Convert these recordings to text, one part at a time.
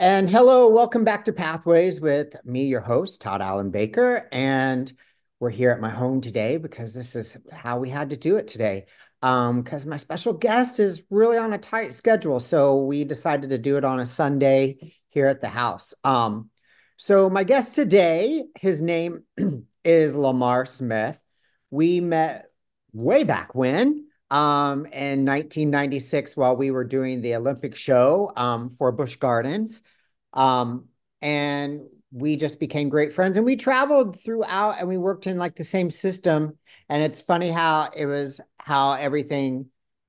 And hello, welcome back to Pathways with me, your host, Tod Allen Baker. And we're here at my home today because this is how we had to do it today. Um, because my special guest is really on a tight schedule. So we decided to do it on a Sunday here at the house. Um, so my guest today, his name is Lamar Smith. We met way back when um, in 1996 while we were doing the Olympic show um, for Busch Gardens. Um, and we just became great friends and we traveled throughout and we worked in like the same system. And it's funny how it was how everything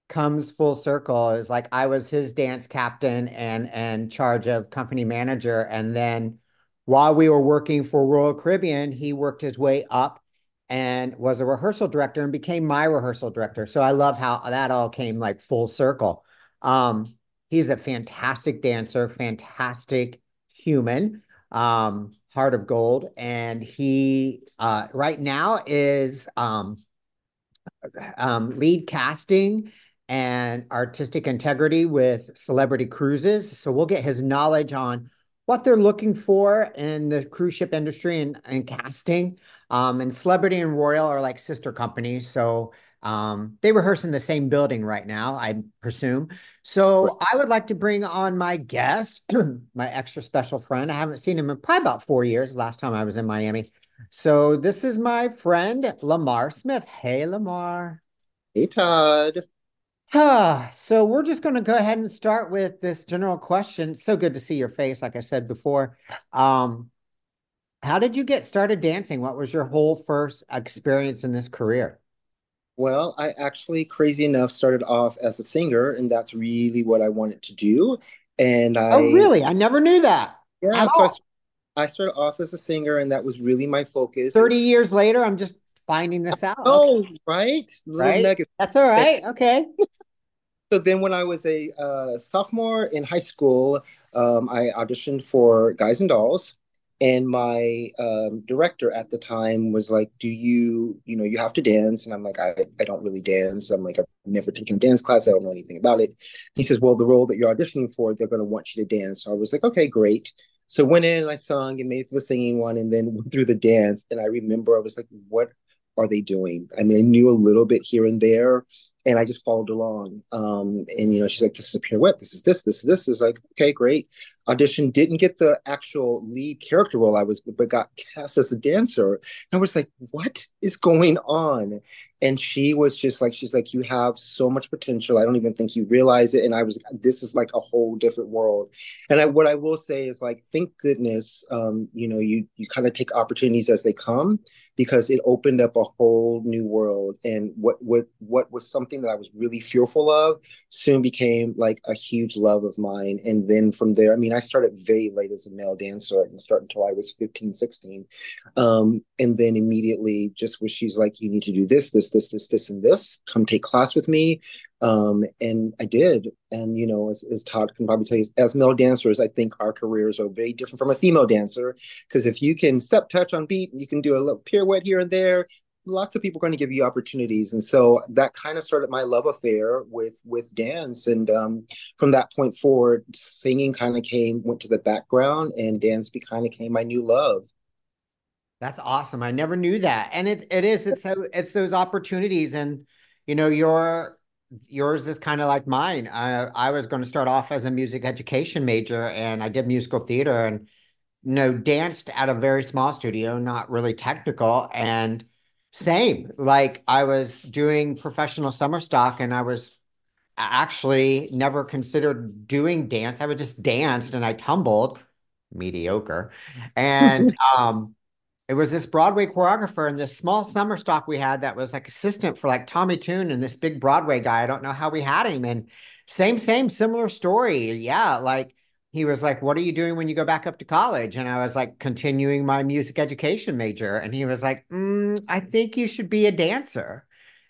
comes full circle. Is like I was his dance captain and and charge of company manager. And then while we were working for Royal Caribbean, he worked his way up and was a rehearsal director and became my rehearsal director. So I love how that all came like full circle. Um, he's a fantastic dancer, fantastic human, um, heart of gold, and he uh, right now is um, um, lead casting and artistic integrity with Celebrity Cruises. So we'll get his knowledge on what they're looking for in the cruise ship industry and, and casting. Um, and Celebrity and Royal are like sister companies. So um, they rehearse in the same building right now, I presume. So I would like to bring on my guest, my extra special friend. I haven't seen him in probably about four years, last time I was in Miami. So this is my friend, Lamar Smith. Hey, Lamar. Hey, Tod. Ah, so we're just going to go ahead and start with this general question. It's so good to see your face, like I said before. Um, how did you get started dancing? What was your whole first experience in this career? Well, I actually, crazy enough, started off as a singer, and that's really what I wanted to do. And I. Oh, really? I never knew that yeah, so. I, I started off as a singer, and that was really my focus. 30 years later, I'm just finding this out. Okay, Oh, right? Little right? nugget. That's all right. Okay. So then, when I was a uh, sophomore in high school, um, I auditioned for Guys and Dolls, and my um, director at the time was like, "Do you, you know, you have to dance?" And I'm like, "I, I don't really dance. I'm like, I've never taken a dance class. I don't know anything about it." He says, "Well, the role that you're auditioning for, they're going to want you to dance." So I was like, "Okay, great." So went in, and I sung and made the singing one, and then went through the dance. And I remember I was like, "What are they doing?" I mean, I knew a little bit here and there and I just followed along. Um, and you know, she's like, "This is a pirouette. This is this. This is this." Is like, okay, great. Audition didn't get the actual lead character role I was, but got cast as a dancer. And I was like, "What is going on?" And she was just like, "She's like, you have so much potential. I don't even think you realize it." And I was, "This is like a whole different world." And I, what I will say is like, thank goodness, um, you know, you you kind of take opportunities as they come because it opened up a whole new world. And what what what was something that I was really fearful of soon became like a huge love of mine. And then from there, I mean, I started very late as a male dancer. I didn't start until I was 15, 16. Um, and then immediately just was she's like, you need to do this, this, this, this, this, and this. Come take class with me. Um, and I did. And, you know, as, as Tod can probably tell you, as male dancers, I think our careers are very different from a female dancer. Because if you can step touch on beat, and you can do a little pirouette here and there, lots of people are going to give you opportunities and so that kind of started my love affair with with dance and um, from that point forward singing kind of came went to the background and dance kind of became my new love That's awesome. I never knew that. And it it is, it's so it's those opportunities. And you know, your yours is kind of like mine. I I was going to start off as a music education major and I did musical theater and you know, danced at a very small studio, not really technical. And same, like I was doing professional summer stock and I was actually never considered doing dance. I would just danced and I tumbled, mediocre. And um it was this Broadway choreographer and this small summer stock we had that was like assistant for like Tommy Tune and this big Broadway guy. I don't know how we had him. And same, same, similar story. Yeah. Like he was like, What are you doing when you go back up to college? And I was like, continuing my music education major. And he was like, mm, I think you should be a dancer.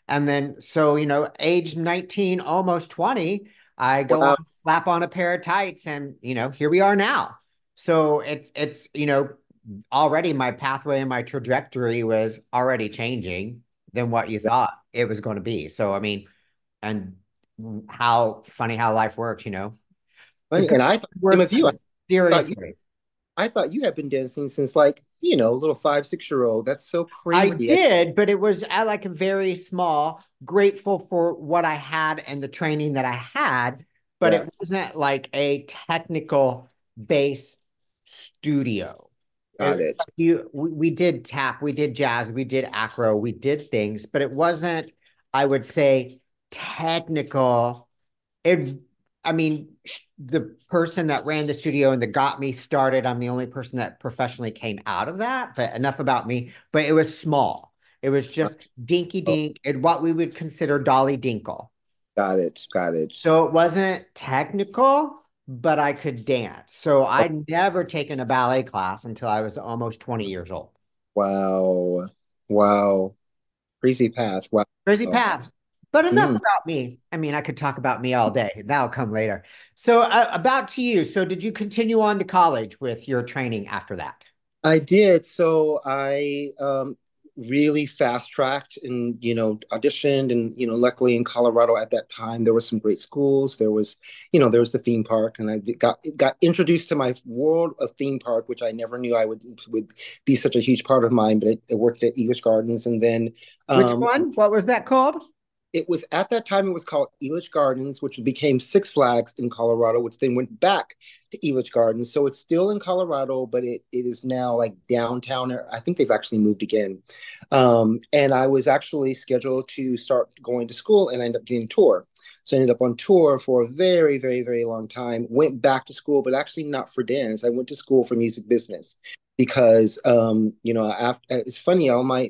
And then, so, you know, age 19, almost 20, I go on, slap on a pair of tights, and, you know, here we are now. So it's, it's, you know, already my pathway and my trajectory was already changing than what you thought it was going to be. So, I mean, and how funny how life works, you know, and i thought same works of you I. I thought you had been dancing since like, you know, little five, six year old. That's so crazy. I did, but it was at like a very small, grateful for what I had and the training that I had, but yeah. it wasn't like a technical base studio. Got it. You, we, we did tap, we did jazz, we did acro, we did things, but it wasn't, I would say, technical. It I mean, the person that ran the studio and that got me started, I'm the only person that professionally came out of that, but enough about me. But it was small. It was just dinky oh. dink and what we would consider dolly dinkle. Got it. Got it. So it wasn't technical, but I could dance. So I'd oh. never taken a ballet class until I was almost 20 years old. Wow. Wow. Crazy path. Wow. Crazy path. But enough mm. about me. I mean, I could talk about me all day. That'll come later. So, uh, about to you. So, did you continue on to college with your training after that? I did. So, I um, really fast tracked and you know auditioned and you know luckily in colorado at that time there were some great schools there was you know there was the theme park and i got got introduced to my world of theme park which i never knew i would would be such a huge part of mine but it, it worked at Elitch Gardens and then um, which one what was that called it was at that time it was called Elitch Gardens, which became Six Flags in Colorado, which then went back to Elitch Gardens. So it's still in Colorado, but it, it is now like downtown. I think they've actually moved again. Um, and I was actually scheduled to start going to school and I ended up getting a tour. So I ended up on tour for a very, very, very long time. Went back to school, but actually not for dance. I went to school for music business because um, you know after, it's funny all my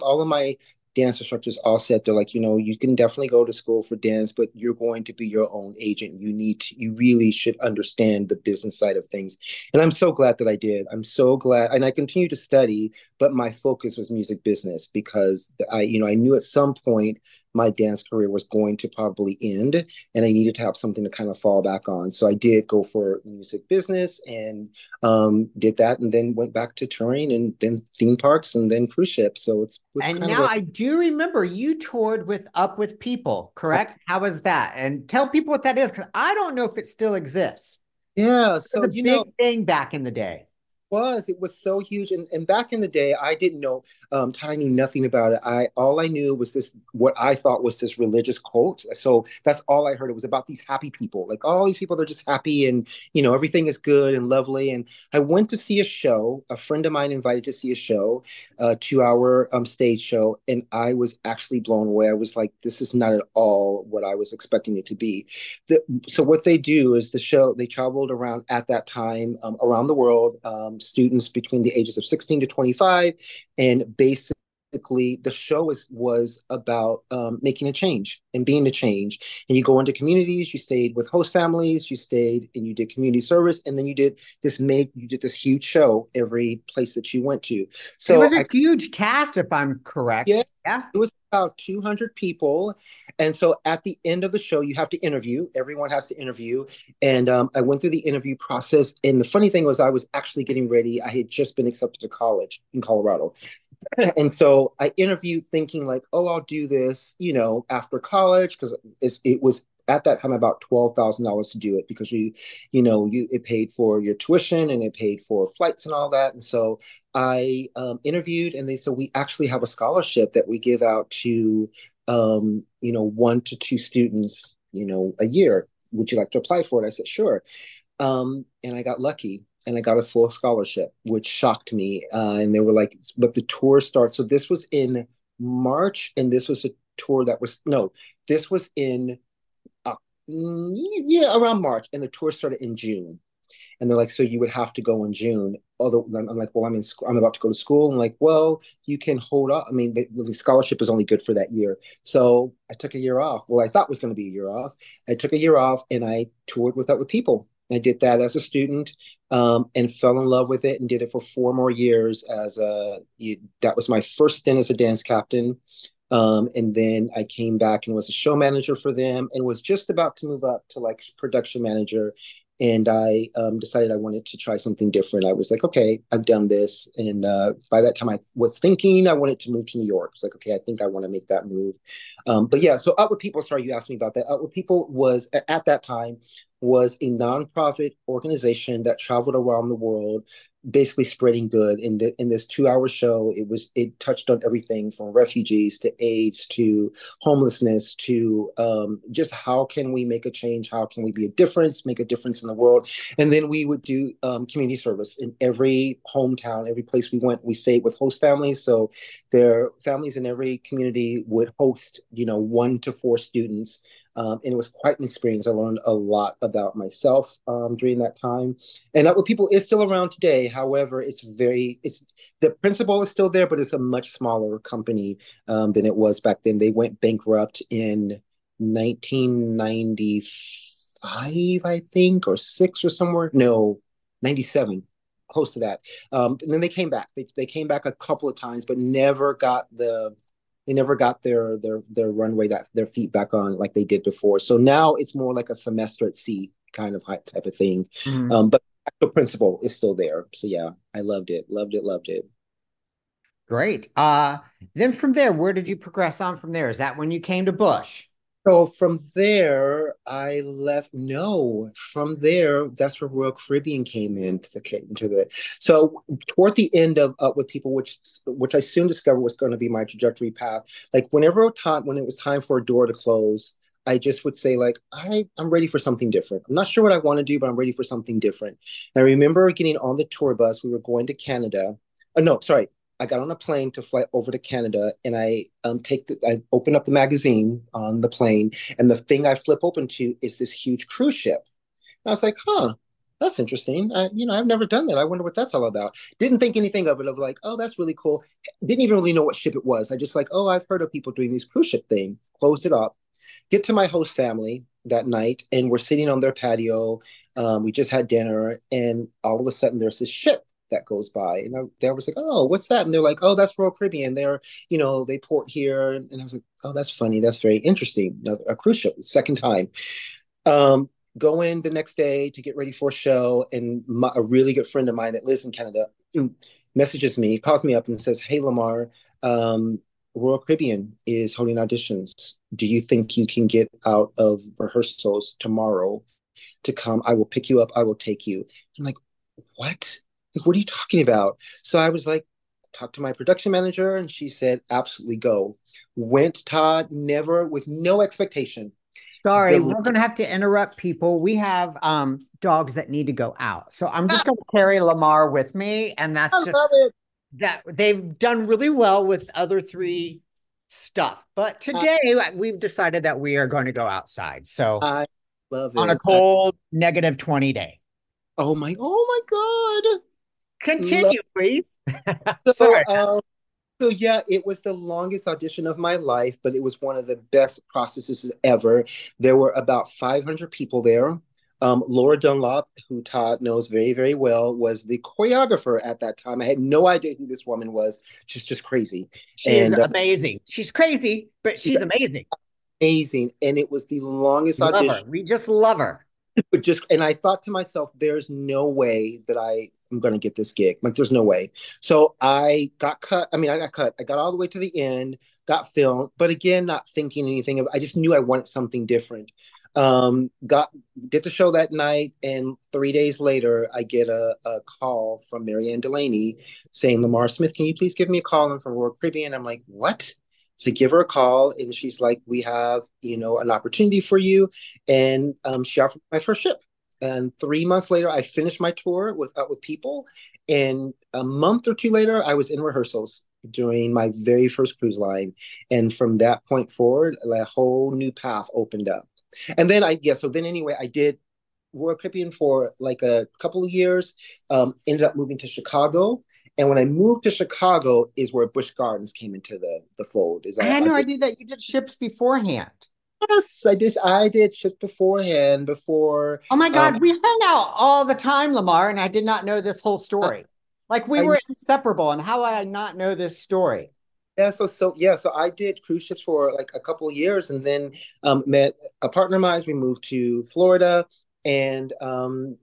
all of my dance instructors all said they're like, you know, you can definitely go to school for dance, but you're going to be your own agent. You need to, you really should understand the business side of things. And I'm so glad that I did. I'm so glad. And I continue to study, but my focus was music business because I, you know, I knew at some point my dance career was going to probably end and I needed to have something to kind of fall back on. So I did go for music business and um, did that and then went back to touring and then theme parks and then cruise ships. So it's And now a- I do remember you toured with Up with People, correct? How was that? And tell people what that is because I don't know if it still exists. Yeah. So it was a big know, thing back in the day was it was so huge and, and back in the day i didn't know um i knew nothing about it. I all i knew was this what i thought was this religious cult. So that's all i heard. It was about these happy people like all these people they're just happy and you know everything is good and lovely. And i went to see a show a friend of mine invited to see a show a two hour um stage show and i was actually blown away. I was like this is not at all what i was expecting it to be. The, so what they do is the show they traveled around at that time um, around the world um, students between the ages of 16 to 25 and basically the show was was about um, making a change and being a change and you go into communities you stayed with host families you stayed and you did community service and then you did this made you did this huge show every place that you went to so it was a I, huge cast if i'm correct yeah, yeah it was about 200 people. And so at the end of the show, you have to interview. Everyone has to interview. And um, I went through the interview process. And the funny thing was, I was actually getting ready. I had just been accepted to college in Colorado. and so I interviewed thinking like, oh, I'll do this, you know, after college because it was at that time about twelve thousand dollars to do it because you, you know, you it paid for your tuition and it paid for flights and all that. And so I um, interviewed, and they said we actually have a scholarship that we give out to, um, you know, one to two students, you know, a year. Would you like to apply for it? I said sure, um, and I got lucky and I got a full scholarship, which shocked me. Uh, and they were like, but the tour starts. So this was in March, and this was a tour that was no, this was in Mm, yeah, around March, and the tour started in June. And they're like, so you would have to go in June. Although I'm like, well, I'm in school. I'm about to go to school. And like, well, you can hold up. I mean, the, the scholarship is only good for that year. So I took a year off. Well, I thought was going to be a year off. I took a year off and I toured with Up with People. I did that as a student um, and fell in love with it and did it for four more years as a. You, that was my first stint as a dance captain. Um, and then I came back and was a show manager for them and was just about to move up to like production manager. And I um, decided I wanted to try something different. I was like, okay, I've done this. And uh, by that time, I was thinking I wanted to move to New York. It's like, okay, I think I want to make that move. Um, but yeah, so Up with People, sorry, you asked me about that. Up with People was at that time was a nonprofit organization that traveled around the world basically spreading good. In the in this two hour show it was it touched on everything from refugees to aids to homelessness to um, just how can we make a change? How can we be a difference make a difference in the world? And then we would do um, community service in every hometown every place we went. We stayed with host families. So their families in every community would host you know one to four students um, and it was quite an experience. I learned a lot about myself um, during that time. And Up with People is still around today. However, it's very, it's the principle is still there, but it's a much smaller company um, than it was back then. They went bankrupt in 1995, I think, or six or somewhere. No, 97 close to that. Um, and then they came back. They, they came back a couple of times, but never got the they never got their their their runway that their feet back on like they did before. So now it's more like a semester at sea kind of type of thing. Mm-hmm. Um, but the principle is still there. So yeah, I loved it, loved it, loved it. Great. Uh, then from there, where did you progress on from there? Is that when you came to Busch? So from there, I left. No, from there, that's where Royal Caribbean came into the into the. So toward the end of Up with People, which which I soon discovered was going to be my trajectory path. Like whenever time when it was time for a door to close, I just would say like I I'm ready for something different. I'm not sure what I want to do, but I'm ready for something different. And I remember getting on the tour bus. We were going to Canada. Oh no, sorry, I got on a plane to fly over to Canada, and I um, take the, I open up the magazine on the plane, and the thing I flip open to is this huge cruise ship. And I was like, huh, that's interesting. I, you know, I've never done that. I wonder what that's all about. Didn't think anything of it. Of like, oh, that's really cool. Didn't even really know what ship it was. I just like, oh, I've heard of people doing these cruise ship thing. Closed it up. Get to my host family that night, and we're sitting on their patio. Um, we just had dinner, and all of a sudden, there's this ship that goes by. And I, they was like, oh, what's that? And they're like, oh, that's Royal Caribbean. They're, you know, they port here. And I was like, oh, that's funny. That's very interesting. A cruise ship, second time. Um, go in the next day to get ready for a show. And my, a really good friend of mine that lives in Canada messages me, calls me up and says, hey, Lamar, um, Royal Caribbean is holding auditions. Do you think you can get out of rehearsals tomorrow to come? I will pick you up. I will take you. I'm like, what? Like, what are you talking about? So I was like, talked to my production manager and she said, absolutely go. Went Tod, never with no expectation. Sorry, we're going to have to interrupt people. We have um, dogs that need to go out. So I'm just going to carry Lamar with me. And that's I just that they've done really well with other three stuff. But today uh, we've decided that we are going to go outside. So I love it. On a cold I- negative 20 day. Oh my, oh my God. Continue, please. so, um, so yeah, it was the longest audition of my life, but it was one of the best processes ever. There were about 500 people there. Um, Laura Dunlop, who Tod knows very, very well, was the choreographer at that time. I had no idea who this woman was. She's just crazy. She's and, uh, amazing. She's crazy, but she's amazing. Amazing. And it was the longest love audition. Her. We just love her. But just and I thought to myself, there's no way that I I'm going to get this gig. Like, there's no way. So I got cut. I mean, I got cut. I got all the way to the end, got filmed, but again, not thinking anything of. I just knew I wanted something different. Um, got did the show that night, and three days later, I get a, a call from Marianne Delaney saying, "Lamar Smith, can you please give me a call? I'm from Royal Caribbean." I'm like, "What?" To give her a call and she's like we have you know an opportunity for you and um, she offered my first ship and three months later, I finished my tour with Out with People. And a month or two later, I was in rehearsals during my very first cruise line. And from that point forward, a whole new path opened up. And then I, yeah, so then anyway, I did Royal Caribbean for like a couple of years, um, ended up moving to Chicago. And when I moved to Chicago is where Busch Gardens came into the, the fold. Is I, I had no I idea that you did ships beforehand. Yes, I did. I did ships beforehand. Before. Oh my god, um, we hung out all the time, Lamar, and I did not know this whole story. Like we I, were inseparable, and how I not know this story? Yeah, so so yeah, so I did cruise ships for like a couple of years, and then um, met a partner of mine. We moved to Florida, and um,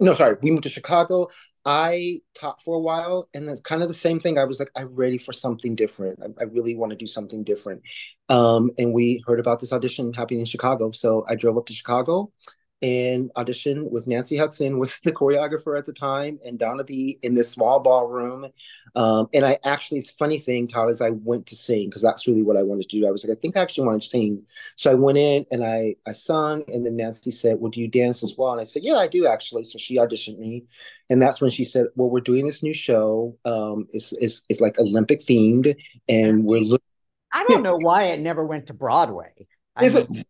no, sorry, we moved to Chicago. I taught for a while, and it's kind of the same thing. I was like, I'm ready for something different. I, I really want to do something different. Um, and we heard about this audition happening in Chicago, so I drove up to Chicago, and auditioned with Nancy Hudson, was the choreographer at the time, and Donna B in this small ballroom. Um, and I actually, it's a funny thing, Tod, is I went to sing because that's really what I wanted to do. I was like, I think I actually want to sing. So I went in and I I sung, and then Nancy said, Well, do you dance as well? And I said, Yeah, I do actually. So she auditioned me. And that's when she said, Well, we're doing this new show. Um, it's, it's, it's like Olympic themed, and we're looking. I don't know why it never went to Broadway. I mean,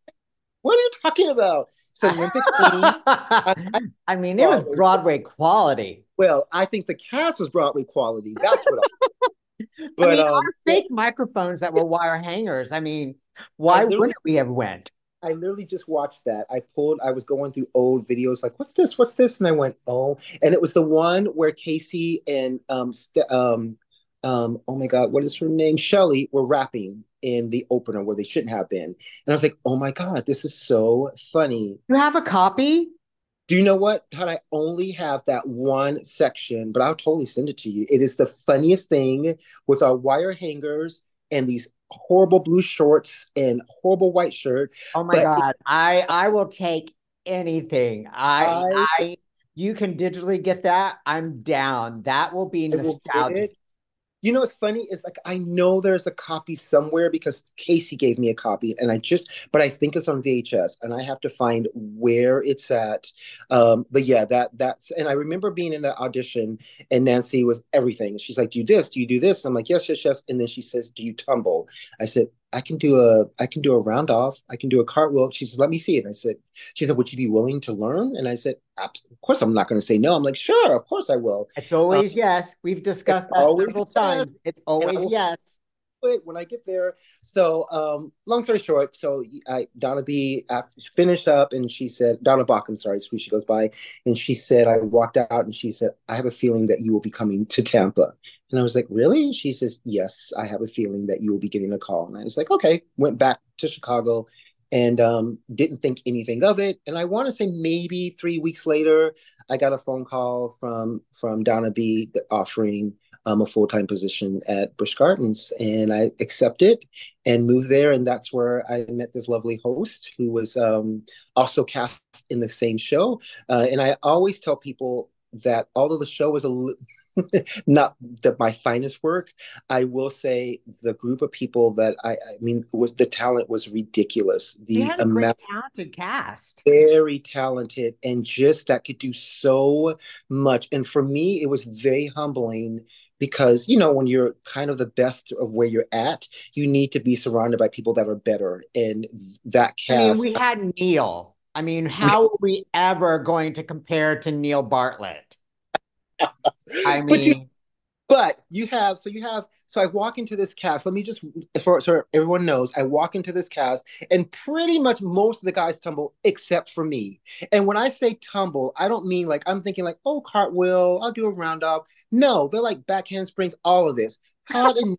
what are you talking about? It's Olympic I, I, mean, it was Broadway quality. Well, I think the cast was Broadway quality. That's what I. but, I mean, um, our fake microphones that were wire hangers. I mean, why wouldn't we have went? I literally just watched that. I pulled, I was going through old videos, like, what's this? What's this? And I went, oh, and it was the one where Casey and um, um, um, oh my God, what is her name? Shelly were rapping in the opener where they shouldn't have been. And I was like, oh my God, this is so funny. You have a copy? Do you know what, Tod? I only have that one section, but I'll totally send it to you. It is the funniest thing with our wire hangers and these horrible blue shorts and horrible white shirt. Oh my God. It, I I will take anything. I, I, I you can digitally get that. I'm down. That will be nostalgic. You know what's funny is like I know there's a copy somewhere because Casey gave me a copy and I just but I think it's on VHS and I have to find where it's at. Um, but yeah, that that's and I remember being in that audition and Nancy was everything. She's like, Do this, do you do this? And I'm like, Yes, yes, yes. And then she says, Do you tumble? I said, I can do a I can do a round off. I can do a cartwheel. She says, "Let me see it." I said, "She said, would you be willing to learn?" And I said, "Of course, I'm not going to say no." I'm like, "Sure, of course I will." It's always um, yes. We've discussed that several yes. times. It's always yes it when I get there. So, um, long story short, so I Donna B finished up, and she said Donna Bach, I'm sorry, who she goes by, and she said I walked out, and she said I have a feeling that you will be coming to Tampa, and I was like, really? She says, yes, I have a feeling that you will be getting a call, and I was like, okay. Went back to Chicago, and um, didn't think anything of it. And I want to say maybe three weeks later, I got a phone call from from Donna B offering um, a full time position at Busch Gardens, and I accepted and moved there. And that's where I met this lovely host who was um, also cast in the same show. Uh, and I always tell people that although the show was a not the, my finest work, I will say the group of people that I, I mean was the talent was ridiculous. The amount, talented cast, very talented, and just that could do so much. And for me, it was very humbling because you know when you're kind of the best of where you're at you need to be surrounded by people that are better and that cast I mean, we had neil i mean how are we ever going to compare to neil bartlett i mean you, but you have, so you have, so I walk into this cast. Let me just, for so everyone knows, I walk into this cast, and pretty much most of the guys tumble except for me. And when I say tumble, I don't mean like I'm thinking like, oh, cartwheel, I'll do a round off. No, they're like back handsprings, all of this. Tod and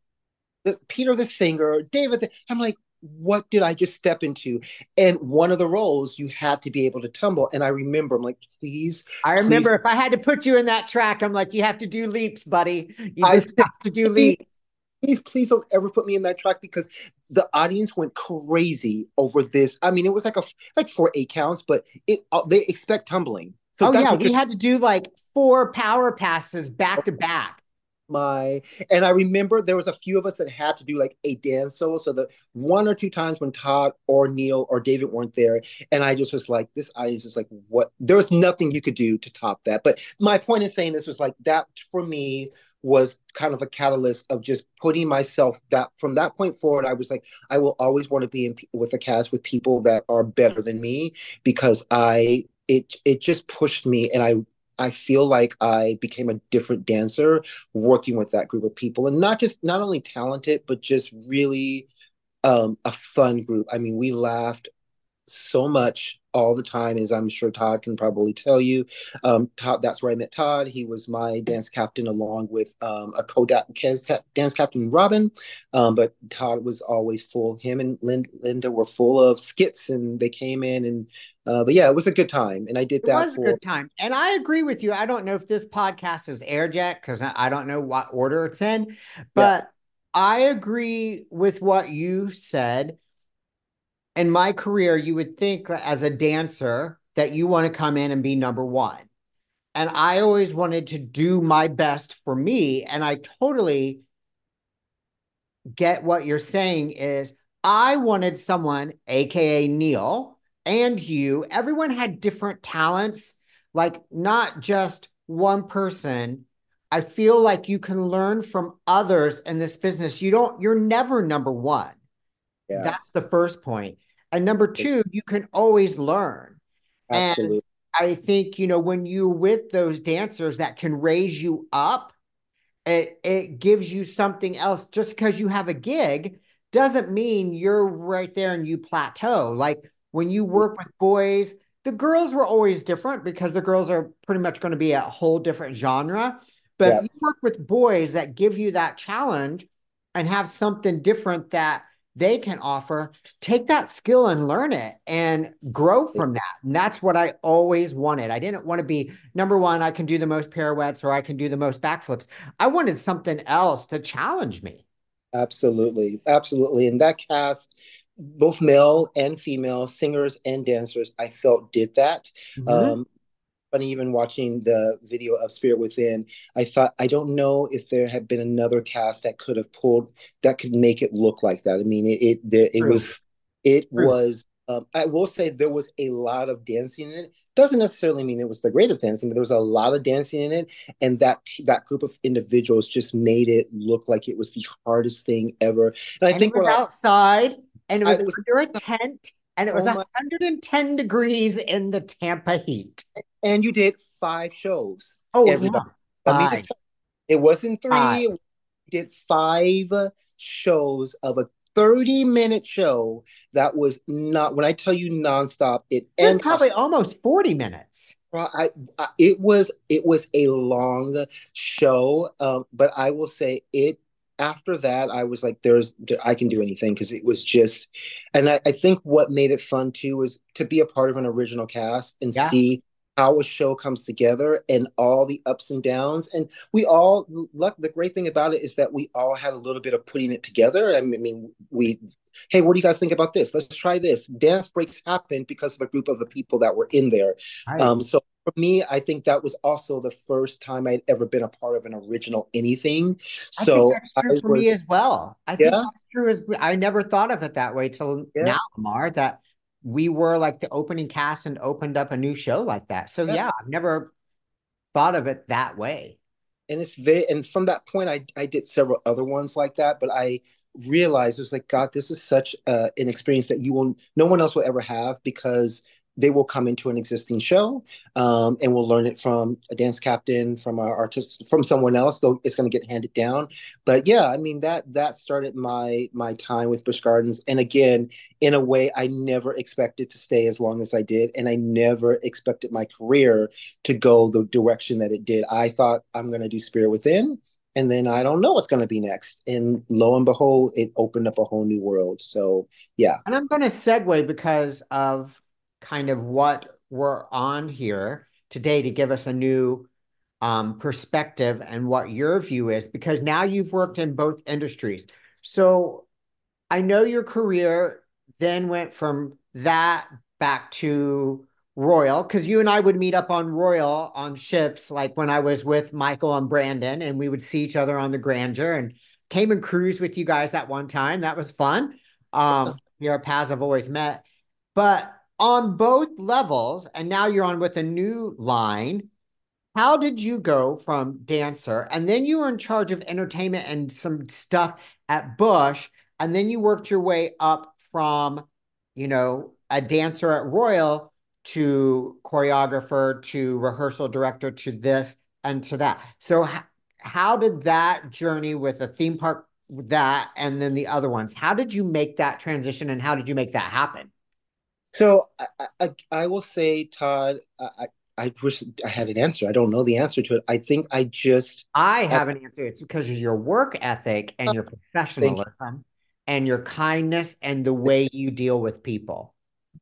Peter the singer, David. The, I'm like, what did I just step into? And one of the roles you had to be able to tumble. And I remember, I'm like, please. I remember please. if I had to put you in that track, I'm like, you have to do leaps, buddy. You just I, have to do leaps. Please, please don't ever put me in that track because the audience went crazy over this. I mean, it was like a like four eight counts, but it uh, they expect tumbling. So oh yeah, we had to do like four power passes back to back my and I remember there was a few of us that had to do like a dance solo. So the one or two times when Tod or Neil or David weren't there, and I just was like, this audience is like, what? There was nothing you could do to top that. But my point in saying this was like that for me was kind of a catalyst of just putting myself that from that point forward i was like i will always want to be in with a cast with people that are better than me because i it it just pushed me and i I feel like I became a different dancer working with that group of people and not just not only talented but just really um, a fun group. I mean, we laughed so much all the time, as I'm sure Tod can probably tell you. Um, Tod, that's where I met Tod. He was my dance captain along with um, a co-dance captain, Robin. Um, but Tod was always full. Him and Linda were full of skits, and they came in and. Uh, but yeah, it was a good time, and I did it that. It was for... a good time, and I agree with you. I don't know if this podcast is aired yet because I don't know what order it's in, but yeah. I agree with what you said in my career, you would think as a dancer that you want to come in and be number one. And I always wanted to do my best for me. And I totally get what you're saying is I wanted someone, AKA Neil, and you, everyone had different talents, like not just one person. I feel like you can learn from others in this business. You don't, you're never number one. Yeah. That's the first point. And number two, you can always learn. Absolutely. And I think, you know, when you're with those dancers that can raise you up, it, it gives you something else. Just because you have a gig doesn't mean you're right there and you plateau. Like when you mm-hmm. work with boys, the girls were always different because the girls are pretty much going to be a whole different genre. But yeah. you work with boys that give you that challenge and have something different that they can offer, take that skill and learn it and grow from that. And that's what I always wanted. I didn't want to be number one, I can do the most pirouettes or I can do the most backflips. I wanted something else to challenge me. Absolutely. Absolutely. And that cast, both male and female singers and dancers, I felt did that. Mm-hmm. Um, funny even watching the video of Spirit Within, I thought I don't know if there had been another cast that could have pulled that could make it look like that. I mean, it it, it, it was it True. was um, I will say there was a lot of dancing in it. Doesn't necessarily mean it was the greatest dancing, but there was a lot of dancing in it, and that that group of individuals just made it look like it was the hardest thing ever. And I and think it was outside, and it was, was under a tent, and it was oh 110 degrees in the Tampa heat. And you did five shows. Oh yeah, five. It wasn't three. Five. did five shows of a 30 minute show that was not when I tell you nonstop, it was probably almost 40 minutes. I, I, it was it was a long show, um, but I will say it. After that, I was like, "There's, I can do anything," because it was just, and I, I, think what made it fun too was to be a part of an original cast and yeah. see how a show comes together and all the ups and downs. And we all, look, the great thing about it is that we all had a little bit of putting it together. I mean, we, hey, what do you guys think about this? Let's try this. Dance breaks happened because of a group of the people that were in there. Right. Um, so for me, I think that was also the first time I'd ever been a part of an original anything. So that's true I for me as well. I think yeah. that's true as I never thought of it that way till yeah. now, Lamar. That we were like the opening cast and opened up a new show like that. So yeah, yeah I've never thought of it that way. And it's very and from that point I I did several other ones like that, but I realized it was like God, this is such uh, an experience that you will no one else will ever have because they will come into an existing show um, and we'll learn it from a dance captain from our artist from someone else though it's going to get handed down but yeah i mean that that started my my time with busch gardens and again in a way i never expected to stay as long as i did and i never expected my career to go the direction that it did i thought i'm going to do spirit within and then I don't know what's going to be next. And lo and behold, it opened up a whole new world. So, yeah. And I'm going to segue because of kind of what we're on here today to give us a new um, perspective and what your view is, because now you've worked in both industries. So I know your career then went from that back to Royal, because you and I would meet up on Royal on ships, like when I was with Michael and Brandon, and we would see each other on the Grandeur and came and cruised with you guys at one time. That was fun. Um, your paths have always met. But on both levels, and now you're on with a new line. How did you go from dancer and then you were in charge of entertainment and some stuff at Busch, and then you worked your way up from, you know, a dancer at Royal to choreographer to rehearsal director to this and to that. So, how did that journey with a theme park, that and then the other ones, how did you make that transition and how did you make that happen? So I, I, I will say, Tod, I, I wish I had an answer. I don't know the answer to it. I think I just I have an answer. It's because of your work ethic and your professionalism you. and your kindness and the way you deal with people.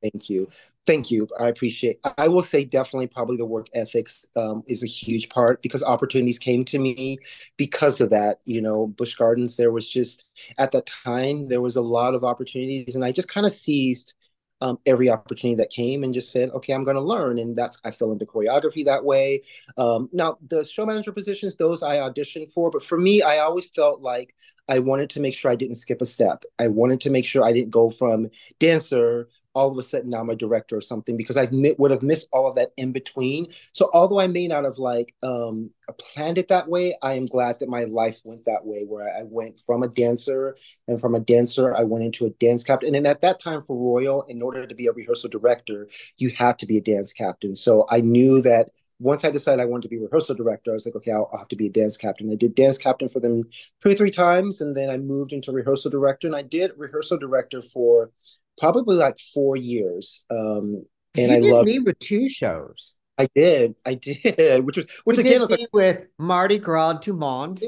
Thank you. Thank you. I appreciate. I will say definitely probably the work ethics um, is a huge part because opportunities came to me because of that. You know, Busch Gardens. There was just at that time there was a lot of opportunities, and I just kind of seized um, every opportunity that came and just said, okay, I'm going to learn. And that's, I fell into choreography that way. Um, now, the show manager positions, those I auditioned for. But for me, I always felt like I wanted to make sure I didn't skip a step. I wanted to make sure I didn't go from dancer all of a sudden now I'm a director or something because I would have missed all of that in between. So although I may not have like um, planned it that way, I am glad that my life went that way, where I went from a dancer and from a dancer I went into a dance captain. And at that time for Royal, in order to be a rehearsal director, you had to be a dance captain. So I knew that once I decided I wanted to be rehearsal director, I was like, okay, I'll, I'll, have to be a dance captain. I did dance captain for them two or three times, and then I moved into rehearsal director, and I did rehearsal director for probably like four years. Um, and I love me with two shows. I did, I did, which was which you again was like with Mardi Gras du Monde.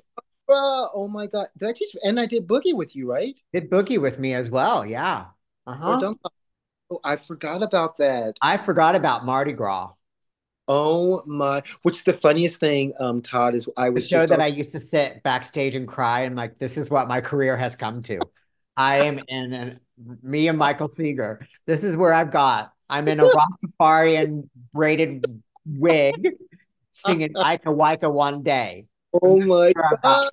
Oh my god! Did I teach? And I did boogie with you, right? Did boogie with me as well? Yeah. Uh huh. Oh, I forgot about that. I forgot about Mardi Gras. Oh my! Which the funniest thing, um, Tod, is I was the show that I used to sit backstage and cry and like, this is what my career has come to. I am in an, me and Michael Seeger. This is where I've got. I'm in a Rastafarian braided wig, singing Ika Wika one day. Oh my god!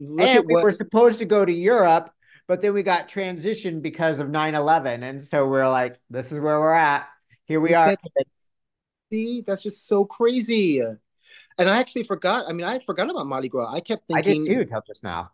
and we what... were supposed to go to Europe, but then we got transitioned because of 9-11. and so we're like, this is where we're at. Here we are. See, that's just so crazy. And I actually forgot. I mean, I forgot about Mardi Gras. I kept thinking. I did too, until just now.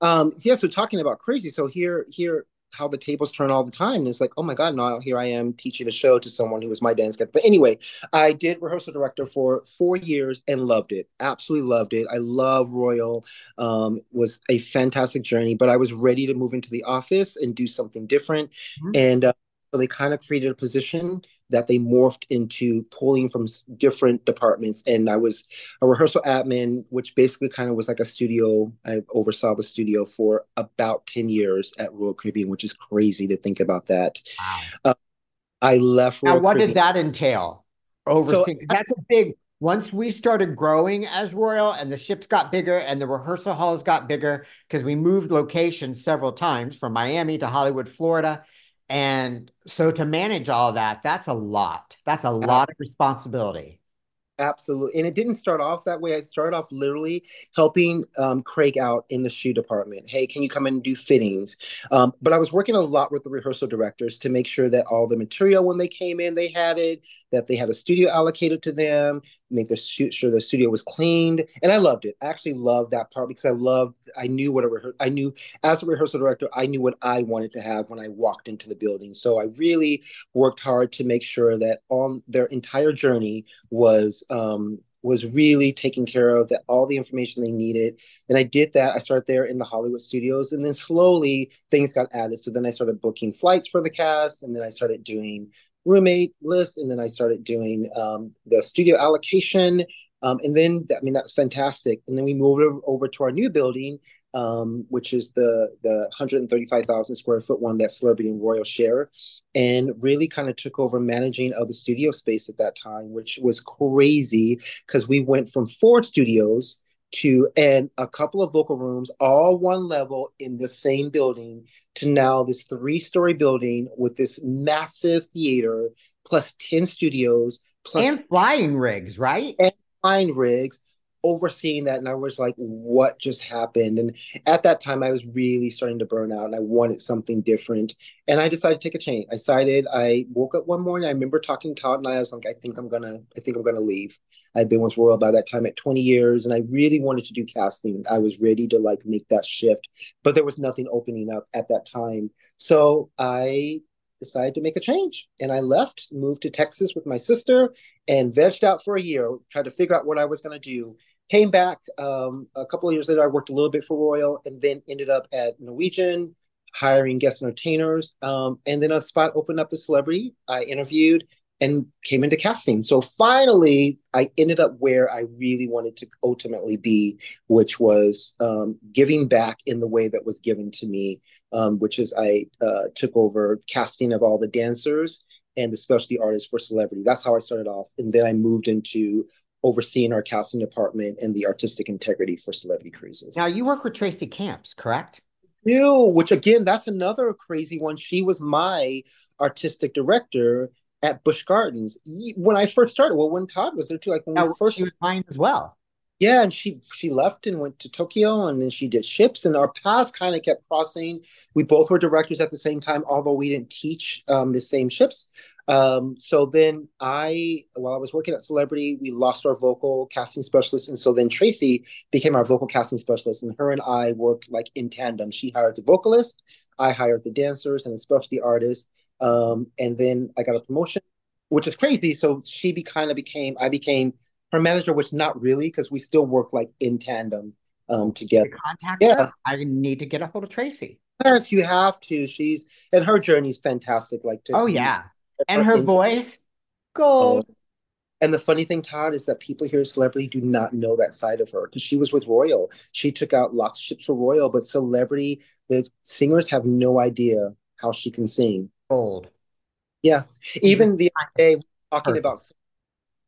Um, yeah, so talking about crazy. So here, here, how the tables turn all the time. And it's like, oh my God, now here I am teaching a show to someone who was my dance guy. But anyway, I did rehearsal director for four years and loved it. Absolutely loved it. I love Royal. Um, was a fantastic journey, but I was ready to move into the office and do something different. Mm-hmm. And uh, so they kind of created a position that they morphed into pulling from different departments. And I was a rehearsal admin, which basically kind of was like a studio. I oversaw the studio for about 10 years at Royal Caribbean, which is crazy to think about that. Wow. Uh, I left. Royal now, what Caribbean. did that entail? Overseeing? So, that's a big. Once we started growing as Royal and the ships got bigger and the rehearsal halls got bigger because we moved locations several times from Miami to Hollywood, Florida and so to manage all that, that's a lot. That's a uh-huh. lot of responsibility. Absolutely. And it didn't start off that way. I started off literally helping um, Craig out in the shoe department. Hey, can you come and do fittings? Um, but I was working a lot with the rehearsal directors to make sure that all the material, when they came in, they had it, that they had a studio allocated to them, make the sure the studio was cleaned. And I loved it. I actually loved that part because I loved, I knew what a rehearsal, I knew as a rehearsal director, I knew what I wanted to have when I walked into the building. So I really worked hard to make sure that on their entire journey was um, was really taken care of that all the information they needed. And I did that. I started there in the Hollywood studios, and then slowly things got added. So then I started booking flights for the cast, and then I started doing roommate list, and then I started doing um, the studio allocation. Um, and then, I mean, that was fantastic. And then we moved over, over to our new building, um, which is the the 135,000 square foot one that Celebrity and Royal share, and really kind of took over managing of the studio space at that time, which was crazy because we went from four studios to and a couple of vocal rooms, all one level in the same building, to now this three story building with this massive theater plus 10 studios plus and flying rigs, right? And flying rigs overseeing that and I was like, what just happened? And at that time I was really starting to burn out and I wanted something different. And I decided to take a change. I decided I woke up one morning. I remember talking to Tod and I, was like, I think I'm gonna, I think I'm gonna leave. I've been with Royal by that time at 20 years and I really wanted to do casting. I was ready to like make that shift, but there was nothing opening up at that time. So I decided to make a change. And I left, moved to Texas with my sister, and vegged out for a year, tried to figure out what I was going to do. Came back um, a couple of years later. I worked a little bit for Royal, and then ended up at Norwegian, hiring guest entertainers. Um, and then a spot opened up a celebrity. I interviewed and came into casting. So finally, I ended up where I really wanted to ultimately be, which was um, giving back in the way that was given to me, um, which is I uh, took over casting of all the dancers and the specialty artists for celebrity. That's how I started off. And then I moved into overseeing our casting department and the artistic integrity for celebrity cruises. Now, you work with Tracy Camps, correct? Do, which again, that's another crazy one. She was my artistic director at Busch Gardens. When I first started, well, when Tod was there too, like when now, we first, she was mine as well. Yeah, and she she left and went to Tokyo, and then she did ships, and our paths kind of kept crossing. We both were directors at the same time, although we didn't teach um, the same ships. Um, so then I, while I was working at Celebrity, we lost our vocal casting specialist, and so then Tracy became our vocal casting specialist, and her and I worked like in tandem. She hired the vocalist, I hired the dancers and the specialty artists, um, and then I got a promotion, which is crazy. So she be kind of became, I became her manager, which not really because we still work like in tandem um, together. Contact yeah. Her? I need to get a hold of Tracy. Yes, you have to. She's and her journey is fantastic. Like, to, oh yeah, and her, her voice, gold. Oh. And the funny thing, Tod, is that people here at Celebrity do not know that side of her because she was with Royal. She took out lots of ships for Royal, but Celebrity, the singers have no idea how she can sing. Gold. Yeah. Even the other day, talking Person. about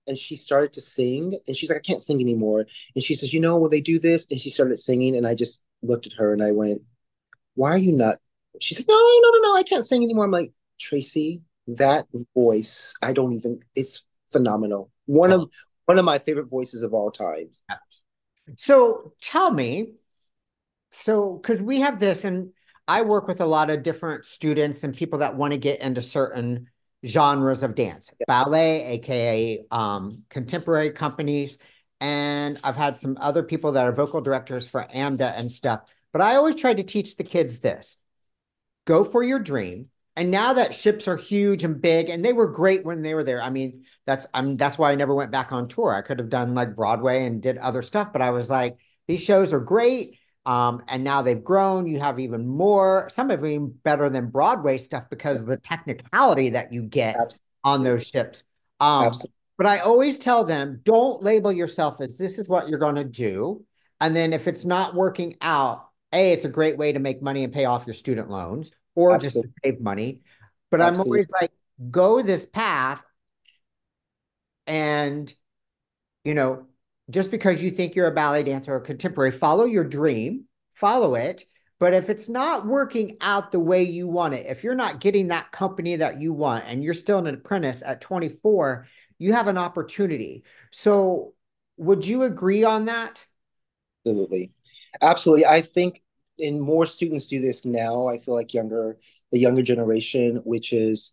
and she started to sing and she's like i can't sing anymore and she says you know when they do this and she started singing and i just looked at her and i went why are you not she said no no no no i can't sing anymore i'm like tracy that voice i don't even it's phenomenal. One of one of my favorite voices of all times. So tell me so because we have this and i work with a lot of different students and people that want to get into certain genres of dance. Yeah. ballet aka um, contemporary companies and i've had some other people that are vocal directors for AMDA and stuff. But i always try to teach the kids this go for your dream and now that ships are huge and big and they were great when they were there i mean that's i mean that's why i never went back on tour i could have done like broadway and did other stuff but i was like these shows are great um, and now they've grown. You have even more, some of even better than Broadway stuff because of the technicality that you get Absolutely. on those ships. Um, but I always tell them don't label yourself as this is what you're going to do. And then if it's not working out, A, it's a great way to make money and pay off your student loans or Absolutely. just to save money. But Absolutely. I'm always like, go this path and, you know, just because you think you're a ballet dancer or contemporary, follow your dream, follow it. But if it's not working out the way you want it, if you're not getting that company that you want and you're still an apprentice at 24, you have an opportunity. So, would you agree on that? Absolutely. Absolutely. I think and more students do this now. I feel like younger the younger generation, which is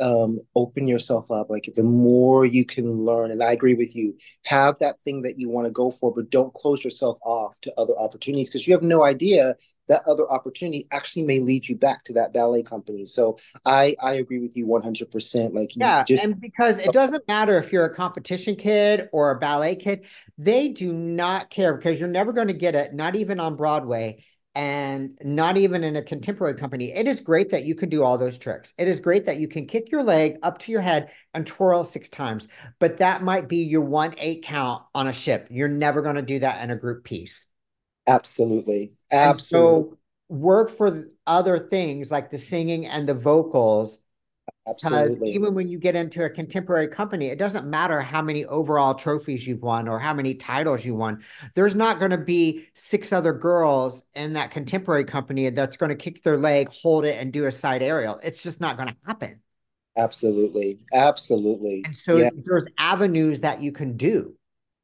um, open yourself up. Like the more you can learn, and I agree with you, have that thing that you want to go for, but don't close yourself off to other opportunities because you have no idea that other opportunity actually may lead you back to that ballet company. So I I agree with you 100%. Like yeah, just and because it doesn't matter if you're a competition kid or a ballet kid, they do not care because you're never going to get it, not even on Broadway and not even in a contemporary company. It is great that you can do all those tricks. It is great that you can kick your leg up to your head and twirl six times, but that might be your one eight count on a ship. You're never going to do that in a group piece. Absolutely. Absolutely. And so work for other things like the singing and the vocals Absolutely. Even when you get into a contemporary company, it doesn't matter how many overall trophies you've won or how many titles you won. There's not going to be six other girls in that contemporary company that's going to kick their leg, hold it, and do a side aerial. It's just not going to happen. Absolutely. Absolutely. And so yeah. there's avenues that you can do.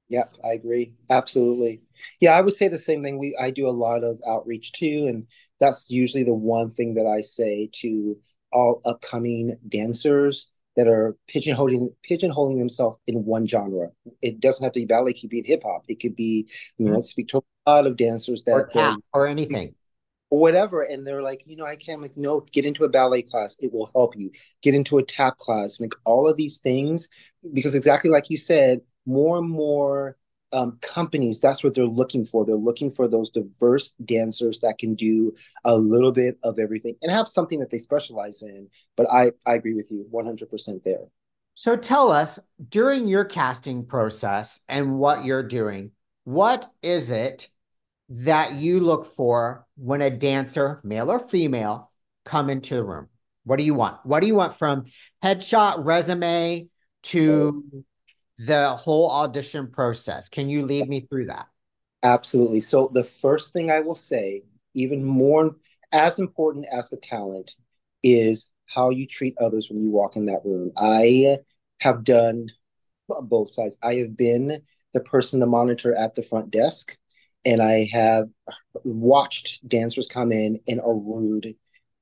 Yep, I agree. Absolutely. Yeah, I would say the same thing. We I do a lot of outreach too, and that's usually the one thing that I say to all upcoming dancers that are pigeonholing pigeonholing themselves in one genre. It doesn't have to be ballet; it could be hip hop. It could be, you know, mm-hmm. speak to a lot of dancers that or tap or anything. Or whatever, and they're like, you know, I can't like no, get into a ballet class, it will help you. Get into a tap class, make all of these things, because exactly like you said, more and more um, companies, that's what they're looking for. They're looking for those diverse dancers that can do a little bit of everything and have something that they specialize in. But I, I agree with you 100% there. So tell us during your casting process and what you're doing, what is it that you look for when a dancer, male or female, come into the room? What do you want? What do you want from headshot, resume to the whole audition process. Can you lead me through that? Absolutely. So the first thing I will say, even more as important as the talent, is how you treat others when you walk in that room. I have done both sides. I have been the person, the monitor at the front desk, and I have watched dancers come in and are rude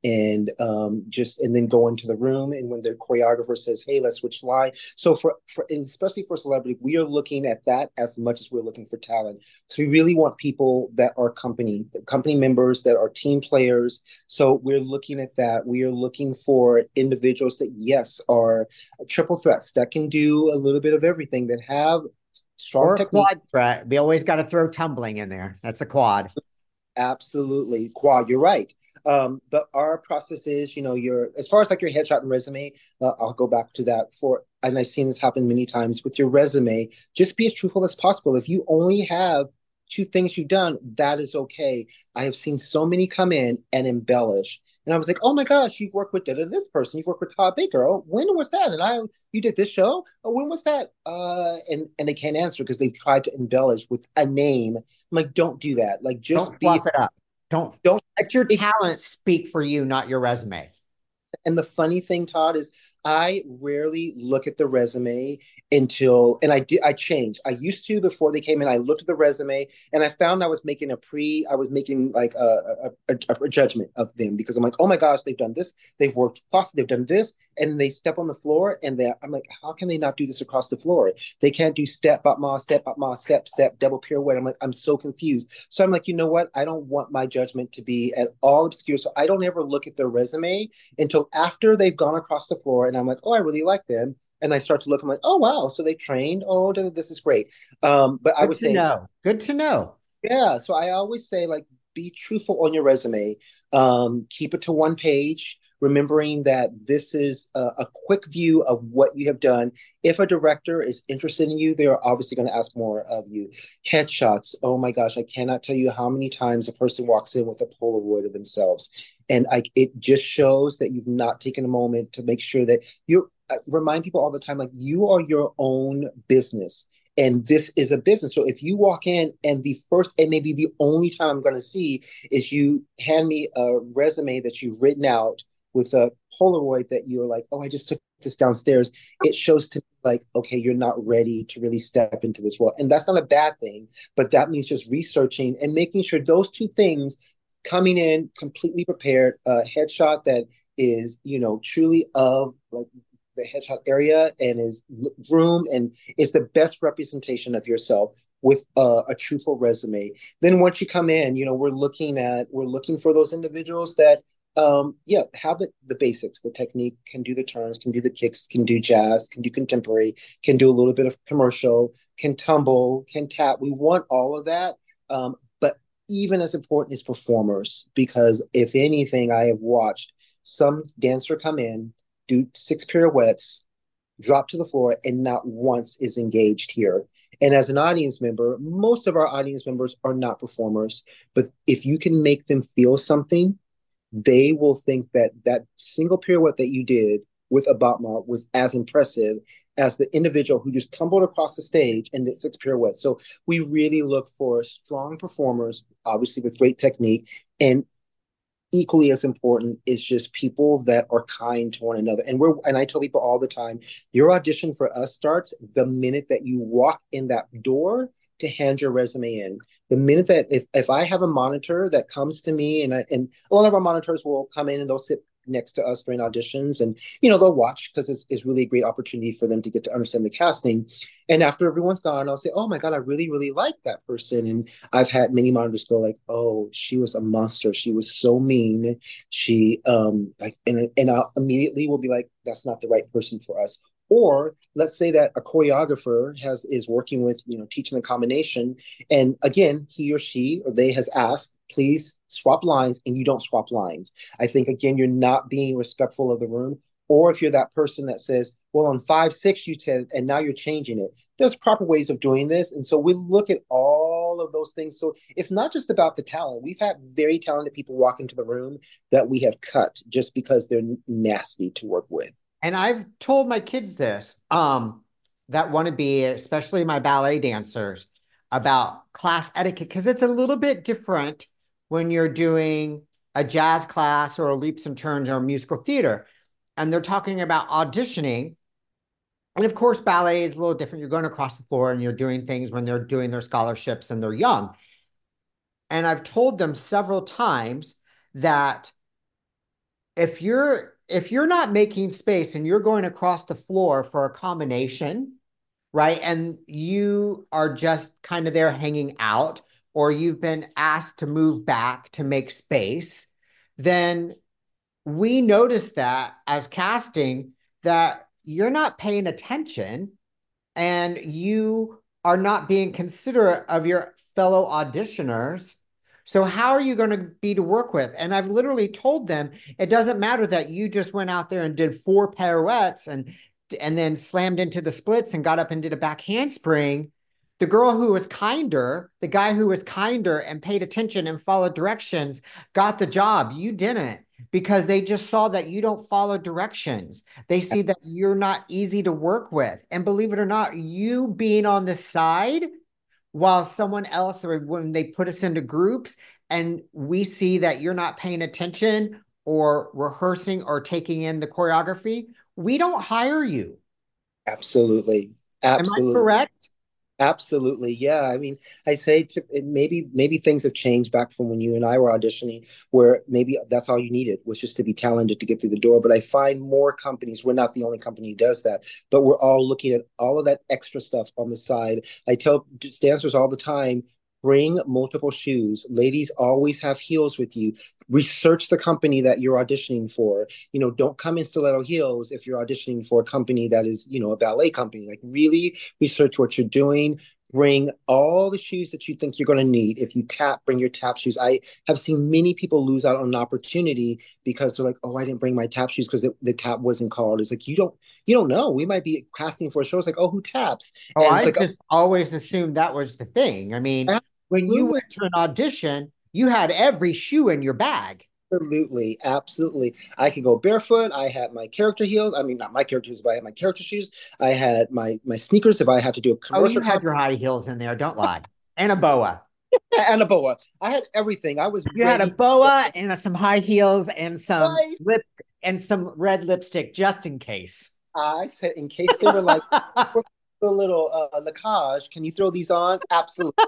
and um, just and then go into the room and when the choreographer says hey let's switch line so for, for especially for celebrity we are looking at that as much as we're looking for talent. So we really want people that are company company members that are team players. So we're looking at that. We are looking for individuals that yes are triple threats that can do a little bit of everything that have strong or technique. quad threat. We always got to throw tumbling in there. That's a quad Absolutely, Quad. You're right. Um, but our process is, you know, your as far as like your headshot and resume. Uh, I'll go back to that for, and I've seen this happen many times with your resume. Just be as truthful as possible. If you only have two things you've done, that is okay. I have seen so many come in and embellish and I was like, oh my gosh, you've worked with this person. You've worked with Tod Baker. Oh, when was that? And I, you did this show. Oh, when was that? Uh, and and they can't answer because they've tried to embellish with a name. I'm like, don't do that. Like, just don't fluff it up. Don't don't let your talent speak for you, not your resume. And the funny thing, Tod, is I rarely look at the resume until, and I did, I changed. I used to before they came in. I looked at the resume and I found I was making a pre, I was making like a, a, a, a judgment of them because I'm like, oh my gosh, they've done this, they've worked fast, they've done this, and they step on the floor and they, I'm like, how can they not do this across the floor? They can't do step up ma, step up ma, step step, double pirouette. I'm like, I'm so confused. So I'm like, you know what? I don't want my judgment to be at all obscure. So I don't ever look at their resume until after they've gone across the floor and I'm like, oh, I really like them. And I start to look, I'm like, oh wow, so they trained. Oh, this is great. Um, but Good I was saying, know. Good to know. Yeah. So I always say, like, be truthful on your resume. Um, keep it to one page, remembering that this is a, a, quick view of what you have done. If a director is interested in you, they are obviously going to ask more of you. Headshots. Oh my gosh, I cannot tell you how many times a person walks in with a Polaroid of themselves, and I, it just shows that you've not taken a moment to make sure that you remind people all the time, like you are your own business and this is a business. So if you walk in and the first and maybe the only time I'm going to see is you hand me a resume that you've written out with a Polaroid that you're like, oh, I just took this downstairs. It shows to me like, okay, you're not ready to really step into this world, and that's not a bad thing. But that means just researching and making sure those two things coming in completely prepared, a headshot that is you know truly of like the headshot area and is groomed and is the best representation of yourself with a, a, truthful resume. Then once you come in, you know, we're looking at we're looking for those individuals that um yeah have the, the basics the technique can do the turns can do the kicks can do jazz can do contemporary can do a little bit of commercial can tumble can tap we want all of that um but even as important is performers because if anything i have watched some dancer come in do six pirouettes, drop to the floor, and not once is engaged here. And as an audience member, most of our audience members are not performers, but if you can make them feel something, they will think that that single pirouette that you did with Abatma was as impressive as the individual who just tumbled across the stage and did six pirouettes. So we really look for strong performers, obviously with great technique, and equally as important is just people that are kind to one another. And we're and I tell people all the time, your audition for us starts the minute that you walk in that door to hand your resume in. The minute that if, if I have a monitor that comes to me and I, and a lot of our monitors will come in and they'll sit next to us during auditions. And you know they'll watch because it's, it's really a great opportunity for them to get to understand the casting. And after everyone's gone i'll say oh my god i really really like that person. And i've had many monitors go like oh she was a monster. She was so mean. She um like and, and i immediately will be like that's not the right person for us or let's say that a choreographer has is working with you know teaching the combination and again he or she or they has asked please swap lines and you don't swap lines. I think again you're not being respectful of the room or if you're that person that says well on five six you said and now you're changing it. There's proper ways of doing this and so we look at all of those things. So it's not just about the talent. We've had very talented people walk into the room that we have cut just because they're nasty to work with and I've told my kids this um, that want to be, especially my ballet dancers, about class etiquette because it's a little bit different when you're doing a jazz class or a leaps and turns or musical theater. and they're talking about auditioning. And of course, ballet is a little different. You're going across the floor and you're doing things when they're doing their scholarships and they're young. And I've told them several times that if you're if you're not making space and you're going across the floor for a combination, right? And you are just kind of there hanging out, or you've been asked to move back to make space, then we notice that as casting that you're not paying attention and you are not being considerate of your fellow auditioners. So how are you going to be to work with? And I've literally told them it doesn't matter that you just went out there and did four pirouettes and and then slammed into the splits and got up and did a back handspring. The girl who was kinder, the guy who was kinder and paid attention and followed directions got the job. You didn't because they just saw that you don't follow directions. They see that you're not easy to work with. And believe it or not, you being on the side while someone else, or when they put us into groups and we see that you're not paying attention or rehearsing or taking in the choreography, we don't hire you. Absolutely. Absolutely. Am I correct? Absolutely, yeah. I mean, I say to, maybe maybe things have changed back from when you and I were auditioning, where maybe that's all you needed was just to be talented to get through the door. But I find more companies. We're not the only company who does that, but we're all looking at all of that extra stuff on the side. I tell dancers all the time, bring multiple shoes. Ladies always have heels with you. Research the company that you're auditioning for. You know don't come in stiletto heels if you're auditioning for a company that is you know a ballet company. Like really research what you're doing. Bring all the shoes that you think you're going to need. If you tap bring your tap shoes. I have seen many people lose out on an opportunity because they're like oh i didn't bring my tap shoes because the, the tap wasn't called. It's like you don't you don't know. We might be casting for a show. It's like oh who taps? Oh and i like, just oh, always assumed that was the thing. I mean when you went to an audition, you had every shoe in your bag. Absolutely, absolutely. I could go barefoot. I had my character heels. I mean, not my character heels, but I had my character shoes. I had my my sneakers if I had to do a commercial. Oh, you had your high heels in there. Don't lie. And a boa. and a boa. I had everything. I was. You ready. had a boa and some high heels and some right. lip and some red lipstick just in case. I said in case they were like a little uh, La Cage. Can you throw these on? Absolutely.